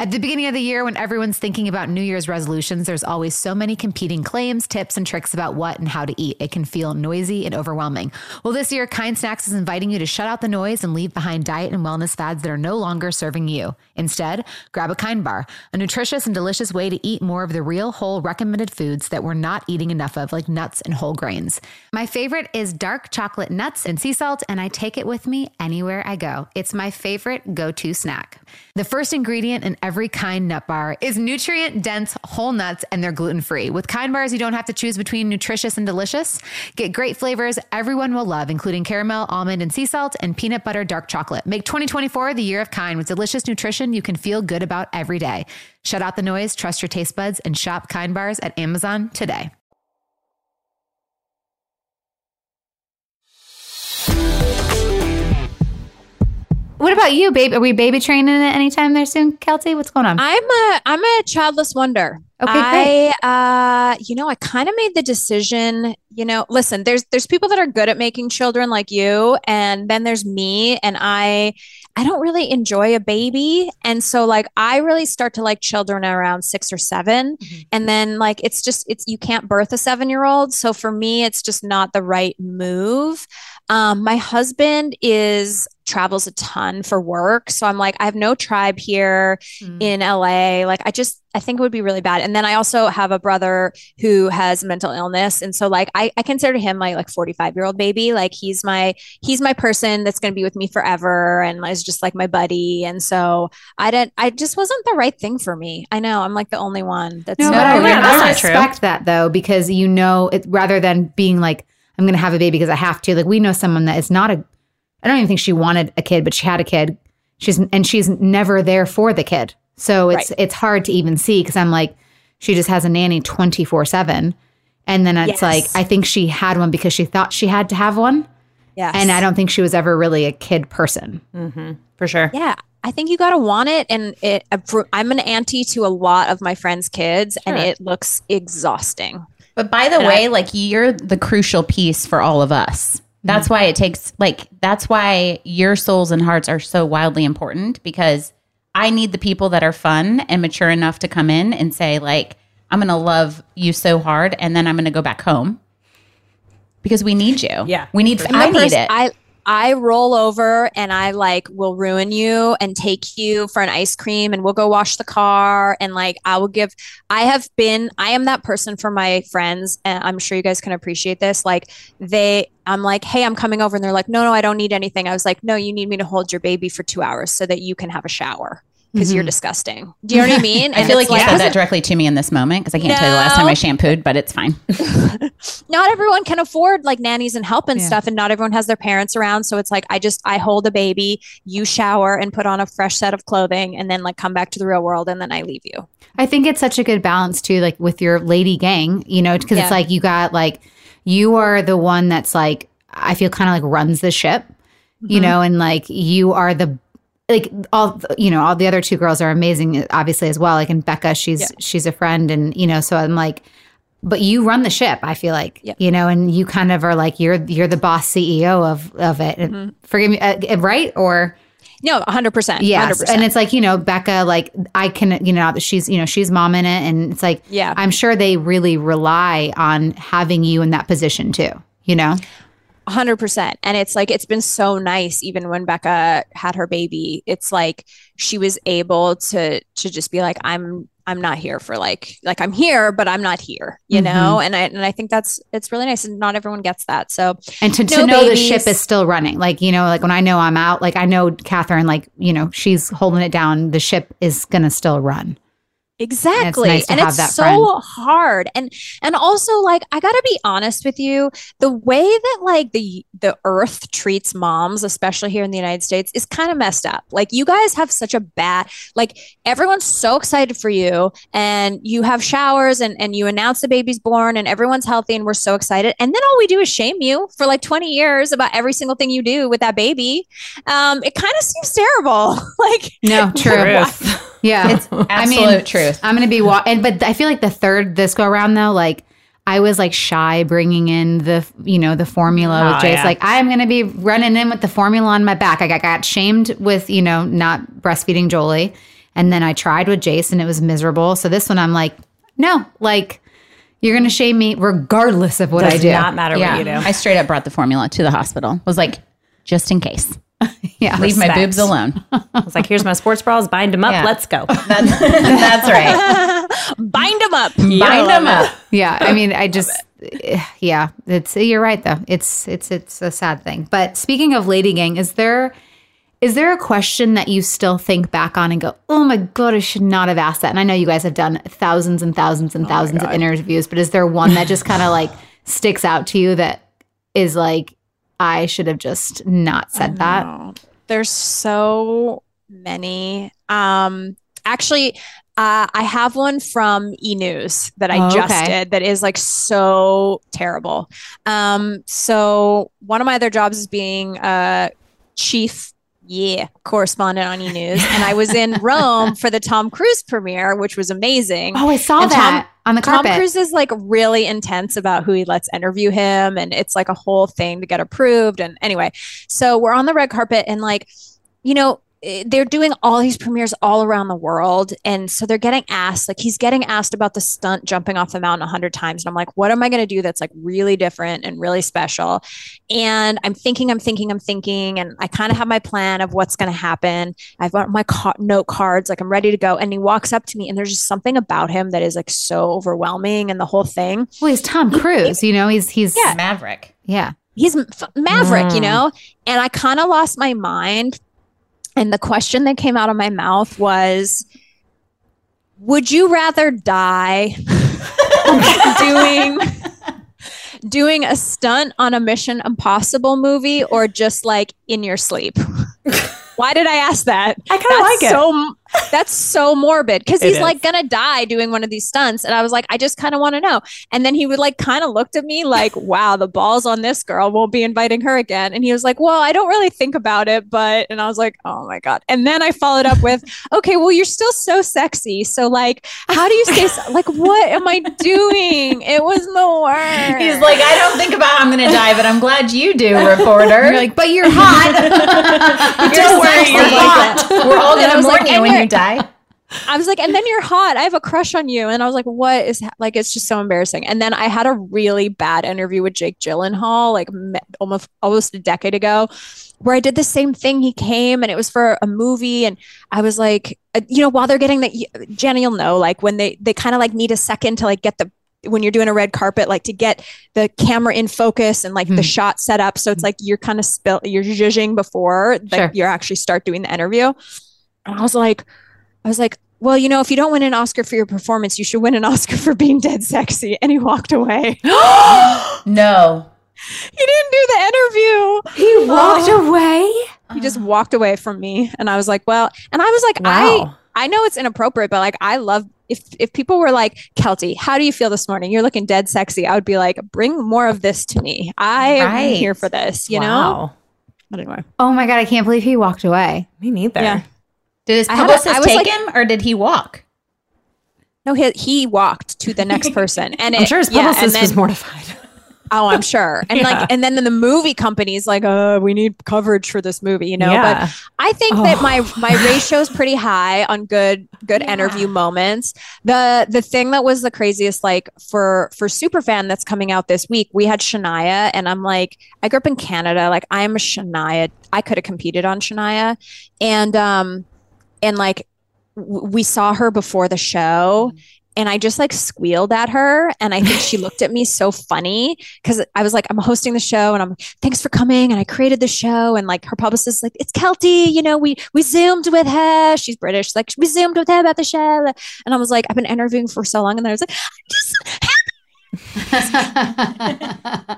At the beginning of the year, when everyone's thinking about New Year's resolutions, there's always so many competing claims, tips, and tricks about what and how to eat. It can feel noisy and overwhelming. Well, this year, Kind Snacks is inviting you to shut out the noise and leave behind diet and wellness fads that are no longer serving you. Instead, grab a Kind Bar, a nutritious and delicious way to eat more of the real, whole, recommended foods that we're not eating enough of, like nuts and whole grains. My favorite is dark chocolate nuts and sea salt, and I take it with me anywhere I go. It's my favorite go to snack. The first ingredient in every kind nut bar is nutrient dense whole nuts and they're gluten free. With kind bars, you don't have to choose between nutritious and delicious. Get great flavors everyone will love, including caramel, almond, and sea salt, and peanut butter dark chocolate. Make 2024 the year of kind with delicious nutrition you can feel good about every day. Shut out the noise, trust your taste buds, and shop kind bars at Amazon today. What about you, babe? Are we baby training it anytime there soon, Keltie? What's going on? I'm a I'm a childless wonder. Okay, I uh you know, I kind of made the decision, you know, listen, there's there's people that are good at making children like you and then there's me and I I don't really enjoy a baby and so like I really start to like children around 6 or 7 Mhm. and then like it's just it's you can't birth a 7-year-old, so for me it's just not the right move. Um my husband is travels a ton for work, so I'm like I have no tribe here Mm. in LA. Like I just I think it would be really bad. And then I also have a brother who has mental illness. And so like I, I consider him my like 45 year old baby. Like he's my he's my person that's gonna be with me forever and is just like my buddy. And so I didn't I just wasn't the right thing for me. I know I'm like the only one that's No, No, but I, yeah, I that's not true. respect that though, because you know, it, rather than being like, I'm going to have a baby because I have to. Like, we know someone that is not a. I don't even think she wanted a kid, but she had a kid. She's and she's never there for the kid, so it's Right. it's hard to even see because I'm like, she just has a nanny 24 seven, and then it's Yes. like I think she had one because she thought she had to have one, yes. and I don't think she was ever really a kid person. Mm-hmm. For sure. Yeah, I think you got to want it. And it, I'm an auntie to a lot of my friends' kids, and it looks exhausting. But by the And way, I- like you're the crucial piece for all of us. That's mm. why it takes like that's why your souls and hearts are so wildly important because I need the people that are fun and mature enough to come in and say like I'm going to love you so hard and then I'm going to go back home. Because we need you. Yeah, We need I'm I the need person- it. I I roll over and I like will ruin you and take you for an ice cream and we'll go wash the car and like I will give I have been I am that person for my friends and I'm sure you guys can appreciate this like they I'm like hey I'm coming over and they're like no no I don't need anything. I was like no you need me to hold your baby for 2 hours so that you can have a shower because you're Mhm. disgusting. Do you know what I mean? I *laughs* feel like you yeah. said that directly to me in this moment because I can't tell you the last time I shampooed, but it's fine. *laughs* not everyone can afford like nannies and help and Yeah. stuff and not everyone has their parents around so it's like i just i hold a baby you shower and put on a fresh set of clothing and then like come back to the real world and then i leave you I think it's such a good balance too, like with your lady gang, you know, because Yeah. it's like you got like you are the one that's like I feel kind of like runs the ship, you Mhm. know, and like you are the like all you know all the other two girls are amazing, obviously as well. Like and Becca, she's Yeah. she's a friend, and you know, so I'm like. But you run the ship, I feel like, Yep. you know, and you kind of are like you're you're the boss CEO of of it. Mm-hmm. Forgive me, uh, right? Or no 100% Yes, 100%. and it's like you know Becca, like I can, you know, she's you know she's mom in it, and it's like Yeah. I'm sure they really rely on having you in that position too. You know, 100% and it's like it's been so nice even when becca had her baby it's like she was able to to just be like i'm i'm not here for like like i'm here but i'm not here you Mhm. know and i and i think that's it's really nice and not everyone gets that so and to, to No know the ship is still running, like you know, like when I know I'm out, like I know Catherine, like you know, she's holding it down. The ship is gonna still run. Exactly. nice and it's so friend. hard. And and also like I got to be honest with you, the way that like the the earth treats moms, especially here in the United States, is kind of messed up. Like you guys have such a bad like everyone's so excited for you and you have showers and and you announce the baby's born and everyone's healthy and we're so excited. And then all we do is shame you for like 20 years about every single thing you do with that baby. Um it kind of seems terrible. *laughs* like No, *laughs* true. Yeah, It's absolute *laughs* I mean, truth. I'm gonna be wa- and but I feel like the third this go around though, like I was like shy bringing in the you know the formula Oh, with Jace. yeah. Like I'm gonna be running in with the formula on my back. I got, got shamed with you know not breastfeeding Jolie, and then I tried with Jace and it was miserable. So this one I'm like, no, like you're gonna shame me regardless of what Does I do. not matter yeah, what you do. I straight up brought the formula to the hospital. Was like, just in case, *laughs* yeah, leave my Respect. boobs alone. *laughs* I was like, here's my sports bras, bind them up, Yeah. let's go. *laughs* That's, that's right. bind them up. Bind them up. yeah i mean i just eh, yeah it's you're right though it's it's it's a sad thing but speaking of lady gang is there is there a question that you still think back on and go oh my god i should not have asked that and i know you guys have done thousands and thousands and oh thousands of interviews but is there one that just kind of like sticks out to you that is like i should have just not said that. There's so many. Um, actually, uh, I have one from E News that I Oh, just okay. did that is like so terrible. Um, so one of my other jobs is being a chief. Yeah, correspondent on E News, and I was in Rome for the Tom Cruise premiere, which was amazing. oh i saw And Tom- that on the carpet. Tom Cruise is like really intense about who he lets interview him, and it's like a whole thing to get approved. And anyway, so we're on the red carpet, and like, you know, they're doing all these premieres all around the world, and so they're getting asked, like, he's getting asked about the stunt jumping off the mountain a hundred times, and I'm like, what am I going to do that's like really different and really special? And I'm thinking, I'm thinking, I'm thinking, and I kind of have my plan of what's going to happen. I've got my ca- note cards, like I'm ready to go. And he walks up to me, and there's just something about him that is like so overwhelming, and the whole thing. well he's tom cruise you know he's he's Yeah. Maverick. yeah He's maverick, you Mm. know? And I kind of lost my mind. And the question that came out of my mouth was Would you rather die *laughs* doing. Doing a stunt on a Mission Impossible movie or just like in your sleep? *laughs* Why did I ask that? I kind of like it. so that's so morbid because he's is. like gonna die doing one of these stunts and i was like i just kind of want to know and then he would like kind of looked at me like *laughs* wow the balls on this girl won't be inviting her again and he was like well i don't really think about it but and i was like oh my god and then i followed up with *laughs* okay well you're still so sexy so like how do you stay so- like what am i doing it was the worst He's like, I don't think about how I'm going to die, but I'm glad you do, *laughs* reporter. you're like but you're hot don't worry, sexy. you're hot. We're all gonna mourn like, you when you're- you die. *laughs* I was like, and then you're hot. I have a crush on you. And I was like, what is ha-? like? It's just so embarrassing. And then I had a really bad interview with Jake Gyllenhaal, like almost almost a decade ago, where I did the same thing. He came and it was for a movie, and I was like, uh, you know, while they're getting that, Jenny, you'll know, like when they they kind of like need a second to like get the when you're doing a red carpet, like to get the camera in focus and like Hmm. the shot set up. So it's like you're kind of spill, you're zhuzhing before like Sure. you actually start doing the interview. And I was like, I was like, well, you know, if you don't win an Oscar for your performance, you should win an Oscar for being dead sexy. And he walked away. *gasps* No. he didn't do the interview. He walked Oh. away. He just walked away from me. And I was like, well, and I was like, Wow. I I know it's inappropriate, but like I love if if people were like, Keltie, how do you feel this morning? You're looking dead sexy. I would be like, bring more of this to me. I am here for this, you know? But anyway. Oh my god, I can't believe he walked away. Me neither. Yeah. Did his I had a- publicist I was take like- him or did he walk? No, he he walked to the next *laughs* person. And I'm sure his yeah, and publicist was mortified. *laughs* Oh, I'm sure. And Yeah. like, and then the movie company's like, uh, we need coverage for this movie, you know. yeah. But I think that Oh. my ratio is pretty high on good good *laughs* interview moments. The the thing that was the craziest, like for for Superfan that's coming out this week, we had Shania, and I'm like, I grew up in Canada, like I'm a Shania. I could have competed on Shania, and um, and like w- we saw her before the show. Mm-hmm. And I just like squealed at her. And I think she looked at me so funny because I was like, I'm hosting the show and I'm thanks for coming. And I created the show. And like her publicist is like, it's Keltie, you know, we we zoomed with her. She's British. She's like, we zoomed with her about the show. And I was like, I've been interviewing for so long. And then I was like, I'm just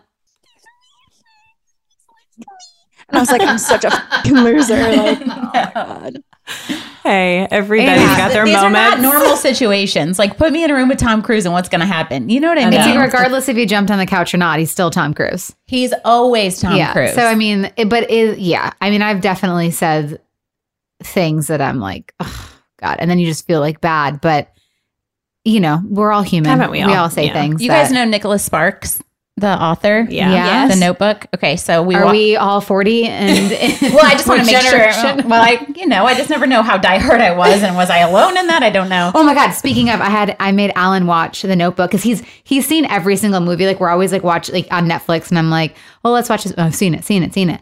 *laughs* *laughs* and I was like, I'm such a loser. Like, *laughs* oh my God. Hey, everybody's Yeah, got their These are not normal situations. Like put me in a room with Tom Cruise and what's going to happen? You know what I I mean? know. Regardless if you jumped on the couch or not, he's still Tom Cruise. He's always Tom yeah. Cruise. So I mean, it, but it, yeah, I mean, I've definitely said things that I'm like, oh God, and then you just feel like bad. But you know, we're all human. Haven't we all? say Yeah. things. you that- guys know Nicholas Sparks, the author? Yeah. Yes. The Notebook. Okay, so we Are wa- we all forty? And *laughs* Well, I just want to make sure. Well, I, you know, I just never know how diehard I was, and was I alone in that? I don't know. Oh my god! Speaking of, I had I made Alan watch The Notebook because he's he's seen every single movie. Like we're always like watch like on Netflix, and I'm like, well, let's watch this. Oh, I've seen it, seen it, seen it.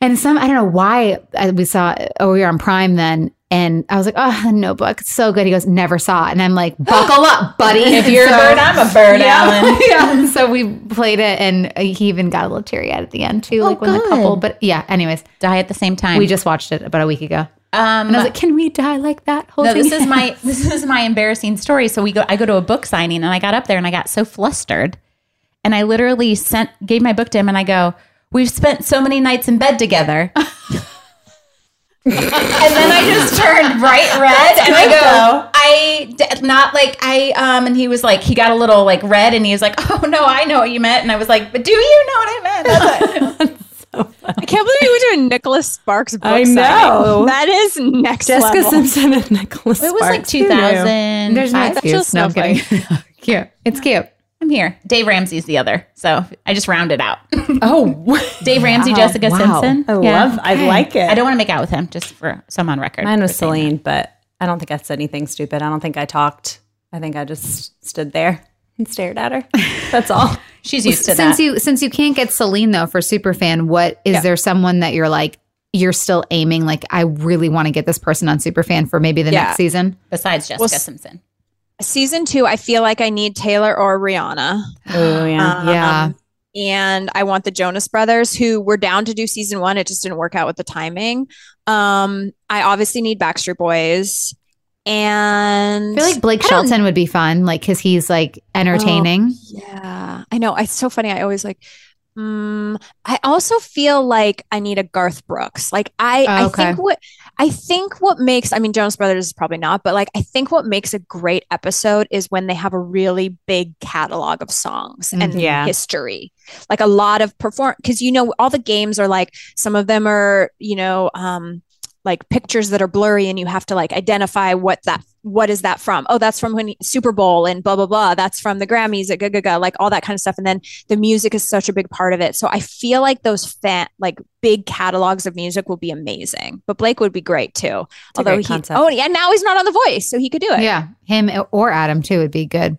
And some I don't know why uh, we saw. Oh, we were on Prime then, and I was like, oh, The Notebook, it's so good. He goes, never saw it, and I'm like, *laughs* buckle up, buddy. If you're a bird, I'm a bird, yeah, Alan. *laughs* yeah. So we played it, and he even got a little teary eyed at the end too, Oh, like when the couple. But yeah, anyways, Die at the same time. we just watched it about a week ago, um, and I was like, can we die like that? no, this is my *laughs* this is my embarrassing story. So we go. I go to a book signing, and I got up there, and I got so flustered, and I literally sent gave my book to him, and I go, "We've spent so many nights in bed together." And then I just turned bright red, and I go, though. "I d- not like I um." And he was like, he got a little like red, and he was like, *laughs* "Oh no, I know what you meant." And I was like, "But do you know what I meant?" That's what- I *laughs* can't believe you went to a Nicholas Sparks book I signing. know. That is next Jessica level. Simpson and Nicholas it was like Sparks. Who 2000. There's no That's excuse. just No, I'm so kidding. *laughs* cute. It's cute. I'm here. Dave Ramsey's the other. So I just rounded out. *laughs* Oh, *laughs* Dave Ramsey, Wow. Jessica Wow. Simpson. I Yeah. love. I like it. I don't want to make out with him, just for so I'm on record. Mine was for saying Celine, but I don't think I said anything stupid. I don't think I talked. I think I just stood there and stared at her. *laughs* That's all. She's used to since that. you since you can't get Celine though for Superfan, what is Yeah. there someone that you're like you're still aiming like I really want to get this person on Superfan for maybe the Yeah. next season? besides Jessica Well, s- Simpson. Season two, I feel like I need Taylor or Rihanna. Oh yeah. Yeah. Um, And I want the Jonas Brothers, who were down to do season one. It just didn't work out with the timing. Um, I obviously need Backstreet Boys. And I feel like Blake Shelton would be fun, like because he's like entertaining. Yeah, I know. It's so funny. I always like. Mm, I also feel like I need a Garth Brooks. Like I, Oh, I think what I think what makes. I mean, Jonas Brothers is probably not, but like I think what makes a great episode is when they have a really big catalog of songs and Mhm. Yeah. history. Like a lot of perform because you know all the games are like some of them are you know um like pictures that are blurry and you have to like identify what that what is that from? Oh that's from when super bowl and blah blah blah. That's from the grammys at gaga like all that kind of stuff. And then the music is such a big part of it. So i feel like those fan like big catalogs of music will be amazing. But blake would be great too. A although he concept. oh yeah now he's not on the voice so he could do it. Yeah, him or Adam too would be good.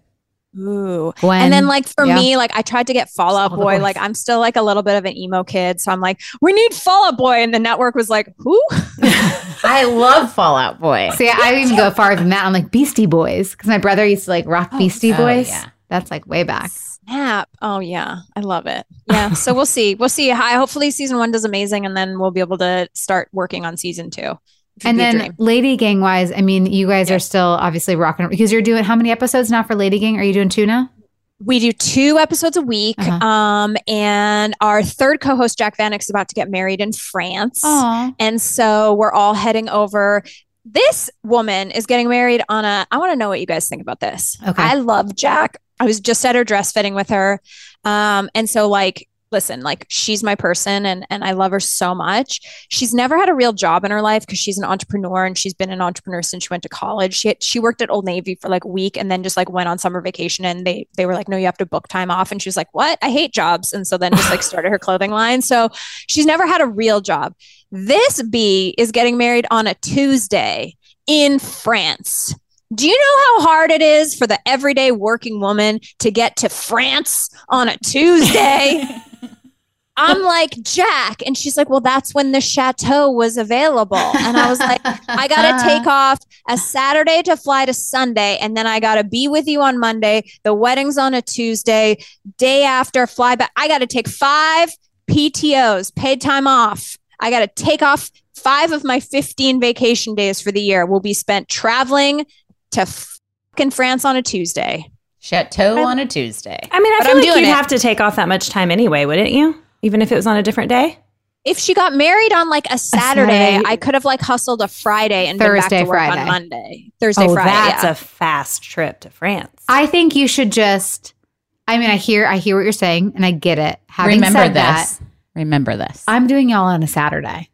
Ooh. Gwen, and then like for yeah. me, like I tried to get Fallout All the Boy. boys. Like I'm still like a little bit of an emo kid. So I'm like, we need Fall Out Boy. And the network was like, who? *laughs* I love Fall Out Boy. See, I even go farther than that. I'm like Beastie Boys because my brother used to like rock oh, Beastie oh, Boys. yeah. That's like way back. Snap. Oh yeah. I love it. Yeah. so we'll see. We'll see. Hi. Hopefully season one does amazing and then we'll be able to start working on season two. And then. Lady Gang wise, I mean, you guys Yeah. are still obviously rocking because you're doing how many episodes now for Lady Gang? Are you doing two now? we do two episodes a week. Uh-huh. Um, and our third co-host Jac Vanek is about to get married in France. Oh, And so we're all heading over. This woman is getting married on a. I want to know what you guys think about this. Okay. I love Jack. I was just at her dress fitting with her. Um, and so like, listen, like she's my person and and I love her so much. She's never had a real job in her life because she's an entrepreneur and she's been an entrepreneur since she went to college. She she worked at Old Navy for like a week and then just like went on summer vacation and they they were like, no, you have to book time off. And she was like, what? I hate jobs. And so then just like started her clothing line. So she's never had a real job. This bee is getting married on a Tuesday in France. Do you know how hard it is for the everyday working woman to get to France on a *laughs* Tuesday? I'm like, Jac. And she's like, well, that's when the chateau was available. And I was like, I *laughs* got to uh. take off a Saturday to fly to Sunday. And then I got to be with you on Monday. The wedding's on a Tuesday. Day after, fly back. I got to take five PTOs, paid time off. I got to take off five of my 15 vacation days for the year will be spent traveling to fucking France on a Tuesday. Chateau on a Tuesday. I mean, I But feel I'm like doing you'd it. have to take off that much time anyway, wouldn't you? Even if it was on a different day. If she got married on like a Saturday, Saturday. I could have like hustled a Friday and Thursday, been back to work Friday. on Monday. Thursday, oh, Friday. that's yeah. a fast trip to France. I think you should just. I mean, I hear I hear what you're saying, and I get it. Having Remember said this. that, Remember this. I'm doing y'all on a Saturday,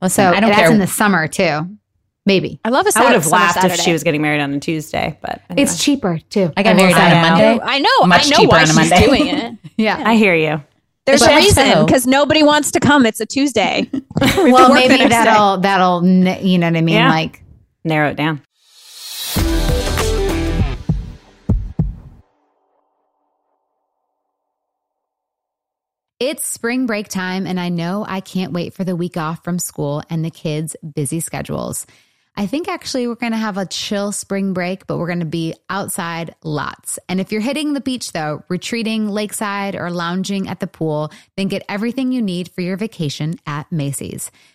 Listen, so I don't that's care. in the summer too. Maybe I love a I Saturday. I would have summer laughed if she was getting married on a Tuesday, but anyway. it's cheaper too. I got will married say on a. Monday. I know. Much I know cheaper why on a she's Monday. doing it. *laughs* Yeah. I hear you. There's But a reason also- because nobody wants to come. It's a Tuesday. *laughs* We well, maybe that'll that'll you know what I mean. Yeah. Like Narrow it down. It's spring break time, and I know I can't wait for the week off from school and the kids' busy schedules. I think actually we're going to have a chill spring break, but we're going to be outside lots. And if you're hitting the beach, though, retreating lakeside or lounging at the pool, then get everything you need for your vacation at Macy's.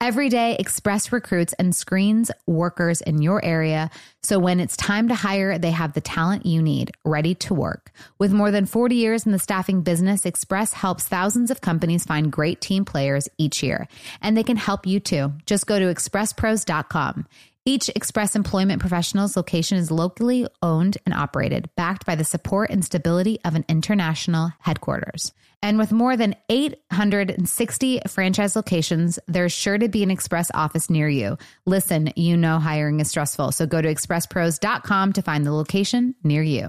Every day, Express recruits and screens workers in your area so when it's time to hire, they have the talent you need ready to work. With more than 40 years in the staffing business, Express helps thousands of companies find great team players each year. And they can help you too. Just go to expresspros.com. Each Express Employment Professionals location is locally owned and operated, backed by the support and stability of an international headquarters. And with more than 860 franchise locations, there's sure to be an Express office near you. Listen, you know hiring is stressful, so go to expresspros.com to find the location near you.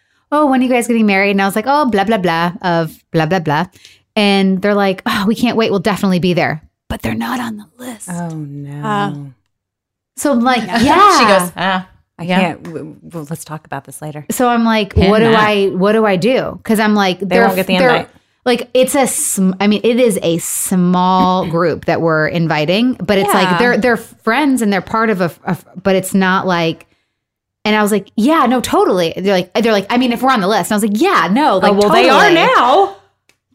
Oh, when are you guys getting married? And I was like, Oh, blah, blah, blah, of blah, blah, blah. And they're like, Oh, we can't wait. We'll definitely be there. But they're not on the list. Oh no. Uh, So I'm like, yeah. She goes, ah. I Yeah. can't. w- w- let's talk about this later. So I'm like, Pin what do that. I what do I do? Because I'm like, They won't get the they're- invite. Like it's a, sm- I mean, it is a small *clears throat* group that we're inviting, but it's like they're they're friends and they're part of a, a- but it's not like. And I was like, yeah, no, totally. They're like, they're like, I mean, if we're on the list, and I was like, yeah, no, oh, like, oh, well, they are now.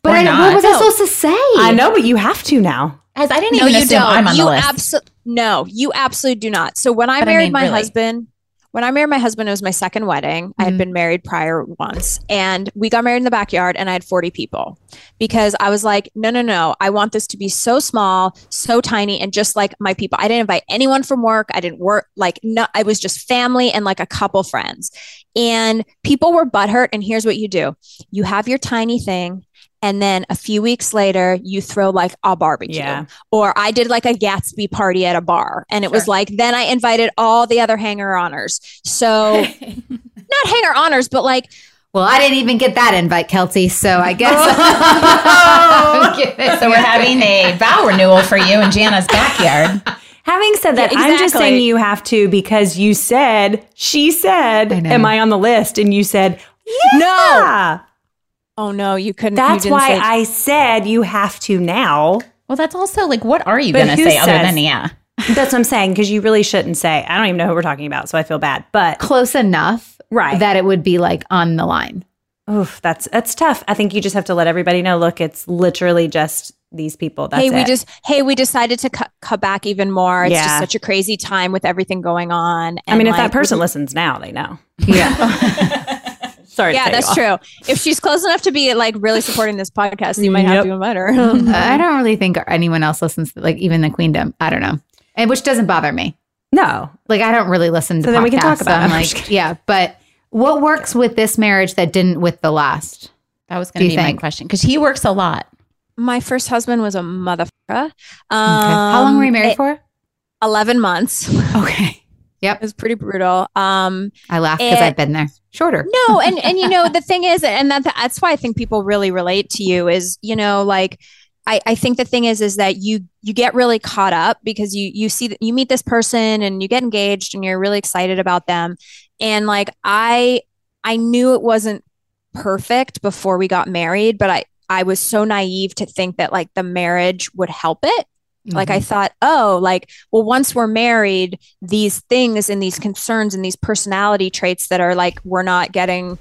But I, what was I supposed to say? I know, but you have to now. As I didn't No, even you assume don't. I'm on you the list. abso- no, you absolutely do not. So when I But I married mean, my really. husband, when I married my husband, it was my second wedding. I Mhm. had been married prior once, and we got married in the backyard, and I had 40 people because I was like, no, no, no, I want this to be so small, so tiny, and just like my people. I didn't invite anyone from work. I didn't work like no, I was just family and like a couple friends, and people were butthurt. And here's what you do: you have your tiny thing. And then a few weeks later, you throw like a barbecue Yeah. or I did like a Gatsby party at a bar. And it was like, then I invited all the other hanger honors. So, *laughs* not hanger honors, but like, well, I didn't even get that invite, Keltie. So I *laughs* guess. Oh, *laughs* I'm so we're having a vow renewal for you in Jana's backyard. Having said that, Yeah, I'm just saying you have to because you said, she said, I am I on the list? And you said, yeah. Oh no, you couldn't. That's you didn't why say- I said you have to now. Well, that's also like, what are you going to who say other than yeah? *laughs* That's what I'm saying because you really shouldn't say. I don't even know who we're talking about, so I feel bad. But close enough right, that it would be like on the line. oof, that's that's tough. I think you just have to let everybody know. Look, it's literally just these people. That's hey, we it. just, hey, we decided to cut, cut back even more. It's Yeah. just such a crazy time with everything going on. I mean, And, if that like, person listens now, they know. Yeah. *laughs* *laughs* Sorry. yeah, that's true. If she's close enough to be like really supporting this podcast, you might Yep. have to invite her. *laughs* I don't really think anyone else listens, to, like even the Queendom. I don't know, and which doesn't bother me. No, Like I don't really listen to. So then we can talk about I'm it. I'm like, yeah, but what works with this marriage that didn't with the last? That was going to be my think? question because he works a lot. My first husband was a motherfucker. Um, How long were you married it- for? 11 months. Okay, It was pretty brutal. Um, I laugh because I've been there. Shorter. no, and and you know the thing is, and that that's why I think people really relate to you is you know like. I, I think the thing is is that you you get really caught up because you you see that you meet this person and you get engaged and you're really excited about them and like I I knew it wasn't perfect before we got married but I I was so naive to think that like the marriage would help it like Mm-hmm. I thought, oh, like, well, once we're married, these things and these concerns and these personality traits that are like, we're not getting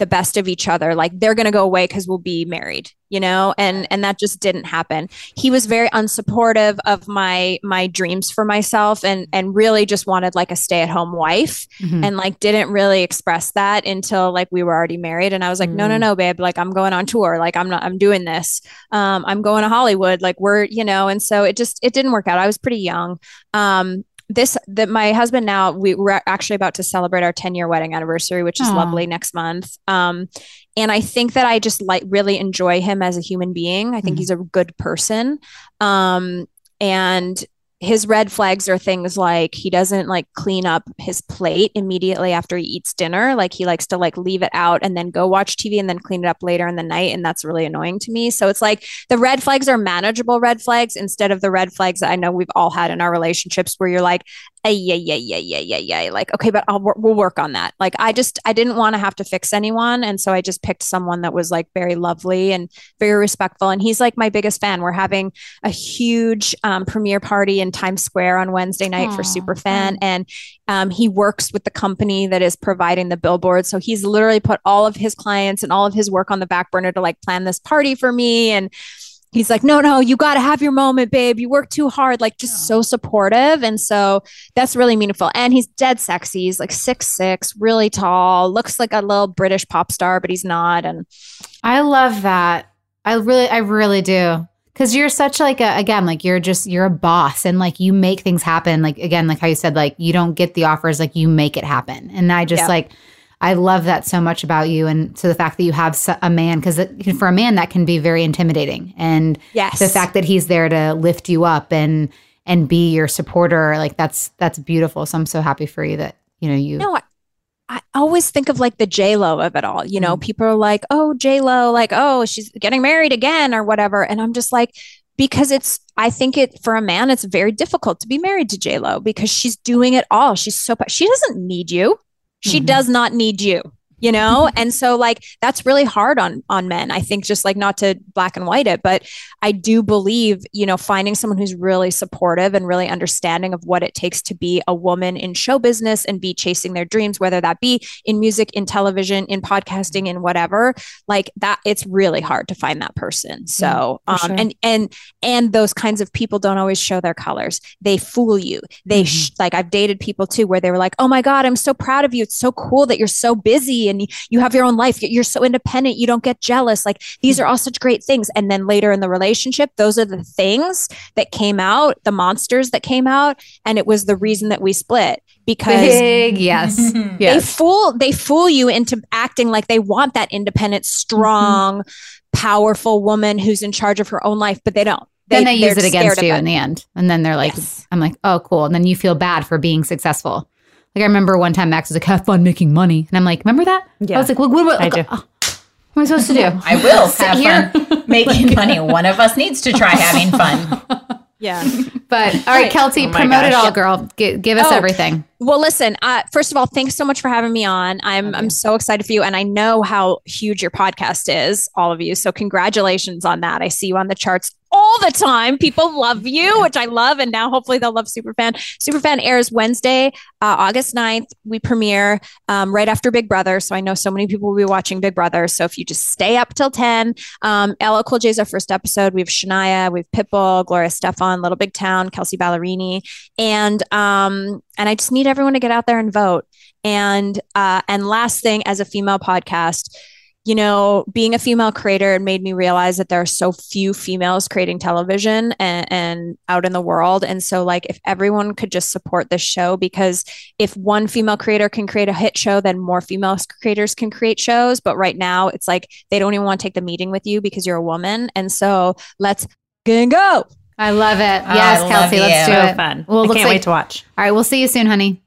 the best of each other, like they're going to go away because we'll be married, you know? And, and that just didn't happen. He was very unsupportive of my, my dreams for myself and, and really just wanted like a stay at home wife Mhm. and like didn't really express that until like we were already married and i was like no no Mm. no babe like i'm going on tour like i'm not i'm doing this um i'm going to hollywood like we're you know and so it just it didn't work out i was pretty young um this that my husband now we we're actually about to celebrate our 10 year wedding anniversary which is Aw. lovely next month um and i think that i just like really enjoy him as a human being i think Mhm. he's a good person um and his red flags are things like he doesn't like clean up his plate immediately after he eats dinner. Like he likes to like leave it out and then go watch tv and then clean it up later in the night and that's really annoying to me. So it's like the red flags are manageable red flags instead of the red flags that i know we've all had in our relationships where you're like ay, yeah yeah yeah yeah yeah yeah like okay but I'll, we'll work on that like i just i didn't want to have to fix anyone and so i just picked someone that was like very lovely and very respectful and he's like my biggest fan we're having a huge um, premiere party in Times Square on Wednesday night for Aw, Superfan. And um, he works with the company that is providing the billboard. So he's literally put all of his clients and all of his work on the back burner to like plan this party for me. And he's like, no, no, you got to have your moment, babe. You work too hard. Like just so supportive. And so that's really meaningful. And he's dead sexy. He's like six, six, really tall, looks like a little British pop star, but he's not. And I love that. I really, I really do. Cause you're such like a, again, like you're just, you're a boss and like you make things happen. Like, again, like how you said, like you don't get the offers, like you make it happen. And I just Yeah. like, I love that so much about you. And so the fact that you have a man, cause for a man that can be very intimidating. And yes, the fact that he's there to lift you up and, and be your supporter, like that's, that's beautiful. So I'm so happy for you that, you know, you, No, I, I always think of like the J Lo of it all. You know, Mm. people are like, "Oh, J Lo, like, oh, she's getting married again or whatever," and I'm just like, because it's I think it for a man it's very difficult to be married to J Lo because she's doing it all. She's so she doesn't need you. She Mhm. does not need you. You know, *laughs* and so like that's really hard on on men. I think just like not to black and white it, but I do believe you know finding someone who's really supportive and really understanding of what it takes to be a woman in show business and be chasing their dreams, whether that be in music, in television, in podcasting, in whatever. Like that, it's really hard to find that person. So, for um, sure. and and and those kinds of people don't always show their colors. They fool you. They sh- like I've dated people too where they were like, "Oh my god, I'm so proud of you. It's so cool that you're so busy and you have your own life. You're so independent. You don't get jealous. Like these are all such great things." And then later in the relationship, those are the things that came out, the monsters that came out, and it was the reason that we split because Big yes. *laughs* they fool they fool you into acting like they want that independent strong mm-hmm. powerful woman who's in charge of her own life but they don't then they use it against you of in the end. And then they're like, Yes. I'm like, oh, cool. And then you feel bad for being successful. Like I remember one time Max was like, have fun making money. And I'm like, remember that? Yeah. I was like, well, what, what, I do. oh, what am I supposed to do? I will *laughs* Sit have here? fun making *laughs* money. One of us needs to try having *laughs* fun. yeah But all right, Keltie, Oh my promote it gosh. all, girl. G- give us Oh. everything. well listen uh, first of all thanks so much for having me on i'm i'm so excited for you and i know how huge your podcast is all of you so congratulations on that i see you on the charts all the time people love you which i love and now hopefully they'll love superfan superfan airs wednesday uh, august 9th we premiere um, right after big brother so i know so many people will be watching big brother so if you just stay up till 10 um, LL Cool J is our first episode. We have Shania, we have Pitbull, Gloria Estefan, Little Big Town, Kelsea Ballerini, and um, and I just need everyone to get out there and vote. And uh, and last thing, as a female podcast, you know, being a female creator, it made me realize that there are so few females creating television and, and out in the world. And so, like, if everyone could just support this show, because if one female creator can create a hit show, then more female creators can create shows. But right now, it's like they don't even want to take the meeting with you because you're a woman. And so, let's go. I love it. Yes, love Keltie, let's do So it. fun. Well, I looks can't like- wait to watch. All right, we'll see you soon, honey.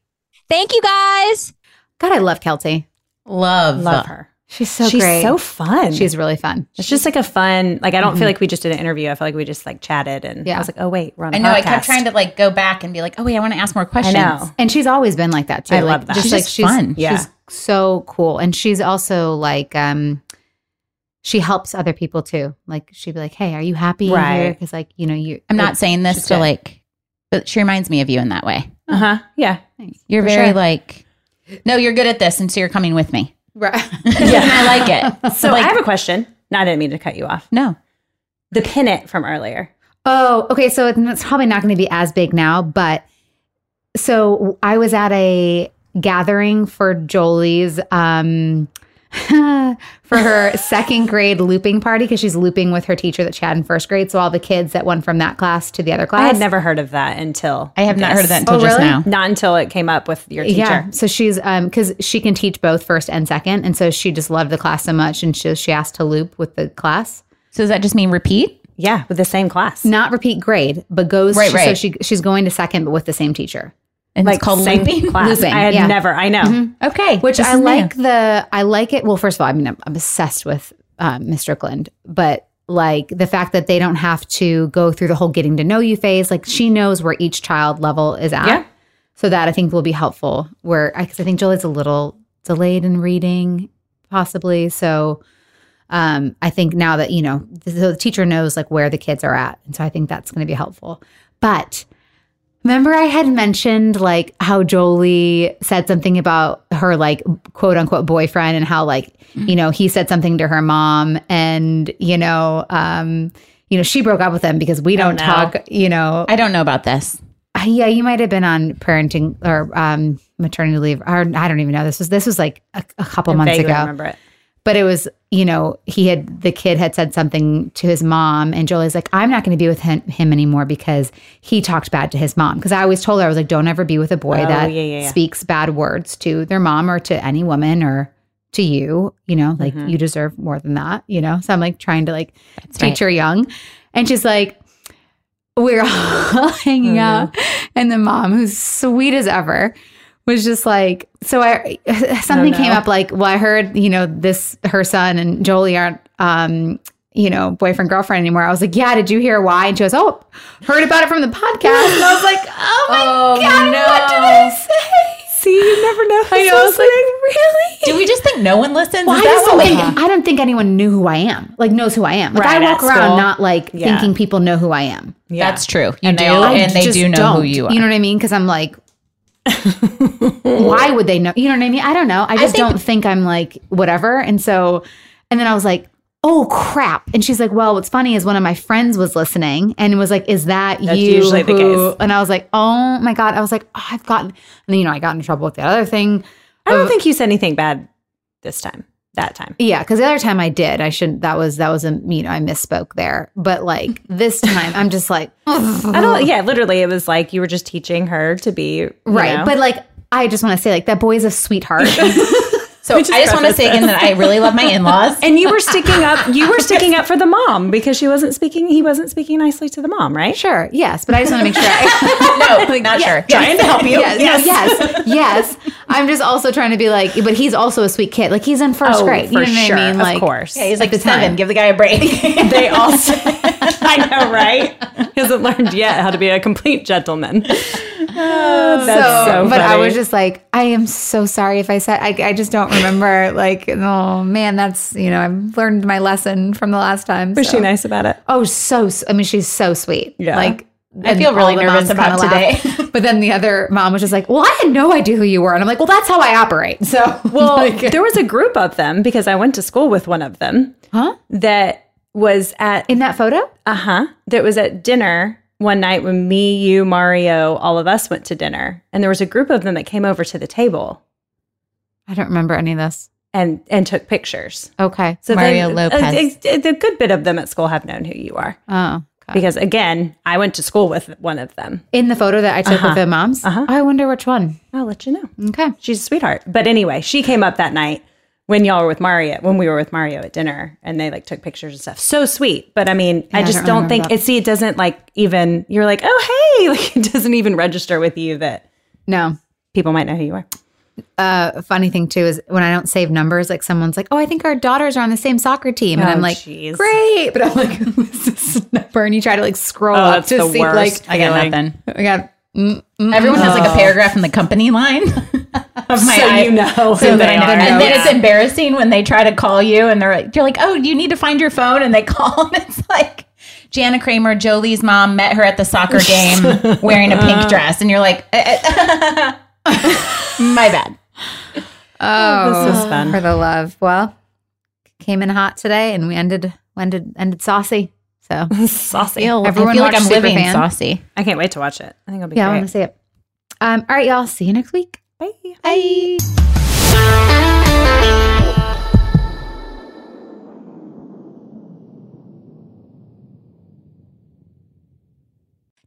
Thank you guys. God, I love Keltie. Love. Love her. She's so She's great. so fun. She's really fun. It's just like a fun. Like I don't feel like we just did an interview. I feel like we just like chatted, and Yeah. I was like, oh wait, we're on. a I know. I kept trying to like go back and be like, oh wait, I want to ask more questions. I questions. know. And she's always been like that too. I like, love that. Just She's like just she's fun. Yeah. she's so cool, and she's also like um, she helps other people too. Like she'd be like, "Hey, are you happy Right. here?" Because like you know you. I'm not saying this to good. like, but she reminds me of you in that way. Uh huh. Yeah. You're For very sure. like, no, you're good at this, and so you're coming with me. Right. *laughs* and I like it. So like, I have a question. No, I didn't mean to cut you off. no. The pennant from earlier. Oh, okay. So it's- it's probably not going to be as big now, but so I was at a gathering for Jolie's um *laughs* for her second grade looping party because she's looping with her teacher that she had in first grade. So all the kids that went from that class to the other class. I had never heard of that until I have not heard of that until Oh, just really? now. Not until it came up with your teacher. Yeah. So she's um because she can teach both first and second, and so she just loved the class so much, and she she asked to loop with the class. So does that just mean repeat? Yeah, with the same class. Not repeat grade, but goes Right, she- So she she's going to second, but with the same teacher. And like it's called looping. class. Looping, I had yeah. never. I know. Okay, Which I is new. like the I like it. Well, first of all, I mean I'm, I'm obsessed with um, Miss Strickland, but like the fact that they don't have to go through the whole getting to know you phase. Like she knows where each child level is at. Yeah. So that I think will be helpful. Where because I think Jolie's a little delayed in reading, possibly. So um, I think now that you know the, the teacher knows like where the kids are at, and so I think that's going to be helpful. But Remember, I had mentioned like how Jolie said something about her like quote unquote boyfriend and how like you know he said something to her mom and you know um you know she broke up with him because we don't no. talk you know I don't know about this. Uh, yeah you might have been on parenting or um maternity leave or I don't even know this was this was like a, a couple I months ago remember it. But it was you know he had the kid had said something to his mom and Jolie's like I'm not going to be with him, him anymore because he talked bad to his mom because I always told her I was like don't ever be with a boy Oh, that yeah, yeah, yeah. speaks bad words to their mom or to any woman or to you you know like Mhm. you deserve more than that you know so I'm like trying to like That's teach right. her young and she's like we're all *laughs* hanging Oh, out and the mom who's sweet as ever was just like so i *laughs* something came up like well i heard you know this her son and jolie aren't um you know, boyfriend, girlfriend anymore. I was like, yeah, did you hear why? And she goes, oh, heard about it from the podcast. And I was like, *laughs* oh my Oh, God, no. what did I say? See, you never know. *laughs* I know, I was like, really? Do we just think no one listens? Well, I Is that just don't what think I don't think anyone knew who I am. Like knows who I am. Like Right, I walk around school. not like Yeah. thinking people know who I am. Yeah. That's true. You And do, they and they do know don't. who you are. You know what I mean? Because I'm like, why would they know? You know what I mean? I don't know. I just think- don't think I'm like whatever. And so, and then I was like, oh crap. And she's like, well, what's funny is one of my friends was listening and was like, is that That's you? usually the case. And I was like, oh my god. I was like, oh, I've gotten. And then you know, I got in trouble with the other thing. I don't think you said anything bad this time. That time. Yeah, because the other time I did, I shouldn't. That was that was a you know I misspoke there. But like *laughs* this time, I'm just like *laughs* I don't. Yeah, literally, it was like you were just teaching her to be right. know. But like I just want to say like that boy's a sweetheart. *laughs* so I just, want to say again that I really love my in-laws. and you were *laughs* sticking up. You were sticking up for the mom because she wasn't speaking. He wasn't speaking nicely to the mom, right? sure, yes, but I just want to make sure. I, *laughs* no, not sure. yes, Trying to help you. Yes, yes, yes, yes. I'm just also trying to be like, but he's also a sweet kid. Like he's in first Oh, grade. for you know sure, what I mean? of course. Yeah, he's like the seven. time. Give the guy a break. *laughs* They also. I know, right? He hasn't learned yet how to be a complete gentleman. Oh, that's so, but I was just like, I am so sorry if I said, I, I just don't remember. Like, oh man, that's, you know, I've learned my lesson from the last time. Was so. she nice about it? Oh, so, I mean, she's so sweet. Yeah. Like, I feel really nervous about kinda laugh. today. *laughs* But then the other mom was just like, well, I had no idea who you were. And I'm like, well, that's how I operate. So, *laughs* Well, like, there was a group of them because I went to school with one of them huh? that was at In that photo? uh huh that was at dinner one night when me, you, Mario, all of us went to dinner, and there was a group of them that came over to the table I don't remember any of this. and and took pictures. Okay. So Mario they- Lopez. A, a- a good bit of them at school have known who you are Oh, okay. because again, I went to school with one of them. In the photo that I took with the moms? Uh-huh. I wonder which one. I'll let you know. Okay. She's a sweetheart. But anyway, she came up that night when y'all were with Mario, when we were with Mario at dinner, and they like took pictures and stuff. So sweet. But I mean, I I just don't don't, think that. it. See, it doesn't like even. You're like, oh hey, *laughs* like it doesn't even register with you that No. people might know who you are. Uh, funny thing too is when I don't save numbers, like someone's like, "Oh, I think our daughters are on the same soccer team," and Oh, I'm like, jeez. "Great," but I'm like, "Who's *laughs* this number?" And you try to like scroll Oh, up to see worst. like, I got Feeling. nothing. I got mm, mm, Everyone has like a paragraph in the company line *laughs* of my So i- you know so that I know. And then Yeah. it's embarrassing when they try to call you and they're like, you're like, oh, you need to find your phone, and they *laughs* call and it's like. Jana Kramer, Jolie's mom, met her at the soccer game wearing a pink dress, and you're like, my bad. Oh, This is fun. for the love. Well, came in hot today, and we ended ended ended saucy. So *laughs* Saucy. I Everyone feel like I'm living Superfan? saucy. I can't wait to watch it. I think it'll be yeah, I want great. to see it. Um, all right, y'all. See you next week. Bye. Bye.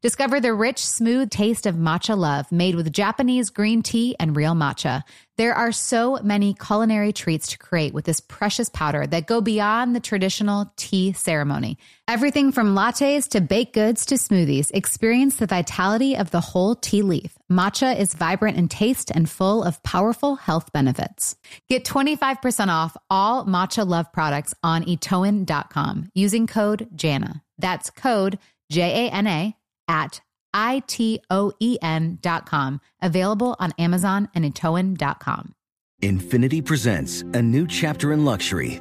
Discover the rich, smooth taste of matcha love made with Japanese green tea and real matcha. There are so many culinary treats to create with this precious powder that go beyond the traditional tea ceremony. Everything from lattes to baked goods to smoothies, experience the vitality of the whole tea leaf. Matcha is vibrant in taste and full of powerful health benefits. Get 25% off all Matcha Love products on itoen.com using code JANA. That's code J A N A at I-T-O-E-N dot com. Available on Amazon and Itoen.com. Infiniti presents a new chapter in luxury,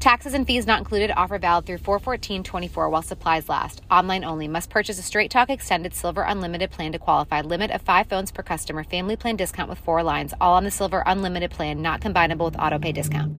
Taxes and fees not included. Offer valid through 41424 while supplies last. Online only. Must purchase a Straight Talk Extended Silver Unlimited plan to qualify. Limit of five phones per customer. Family plan discount with four lines. All on the Silver Unlimited plan, not combinable with auto pay discount.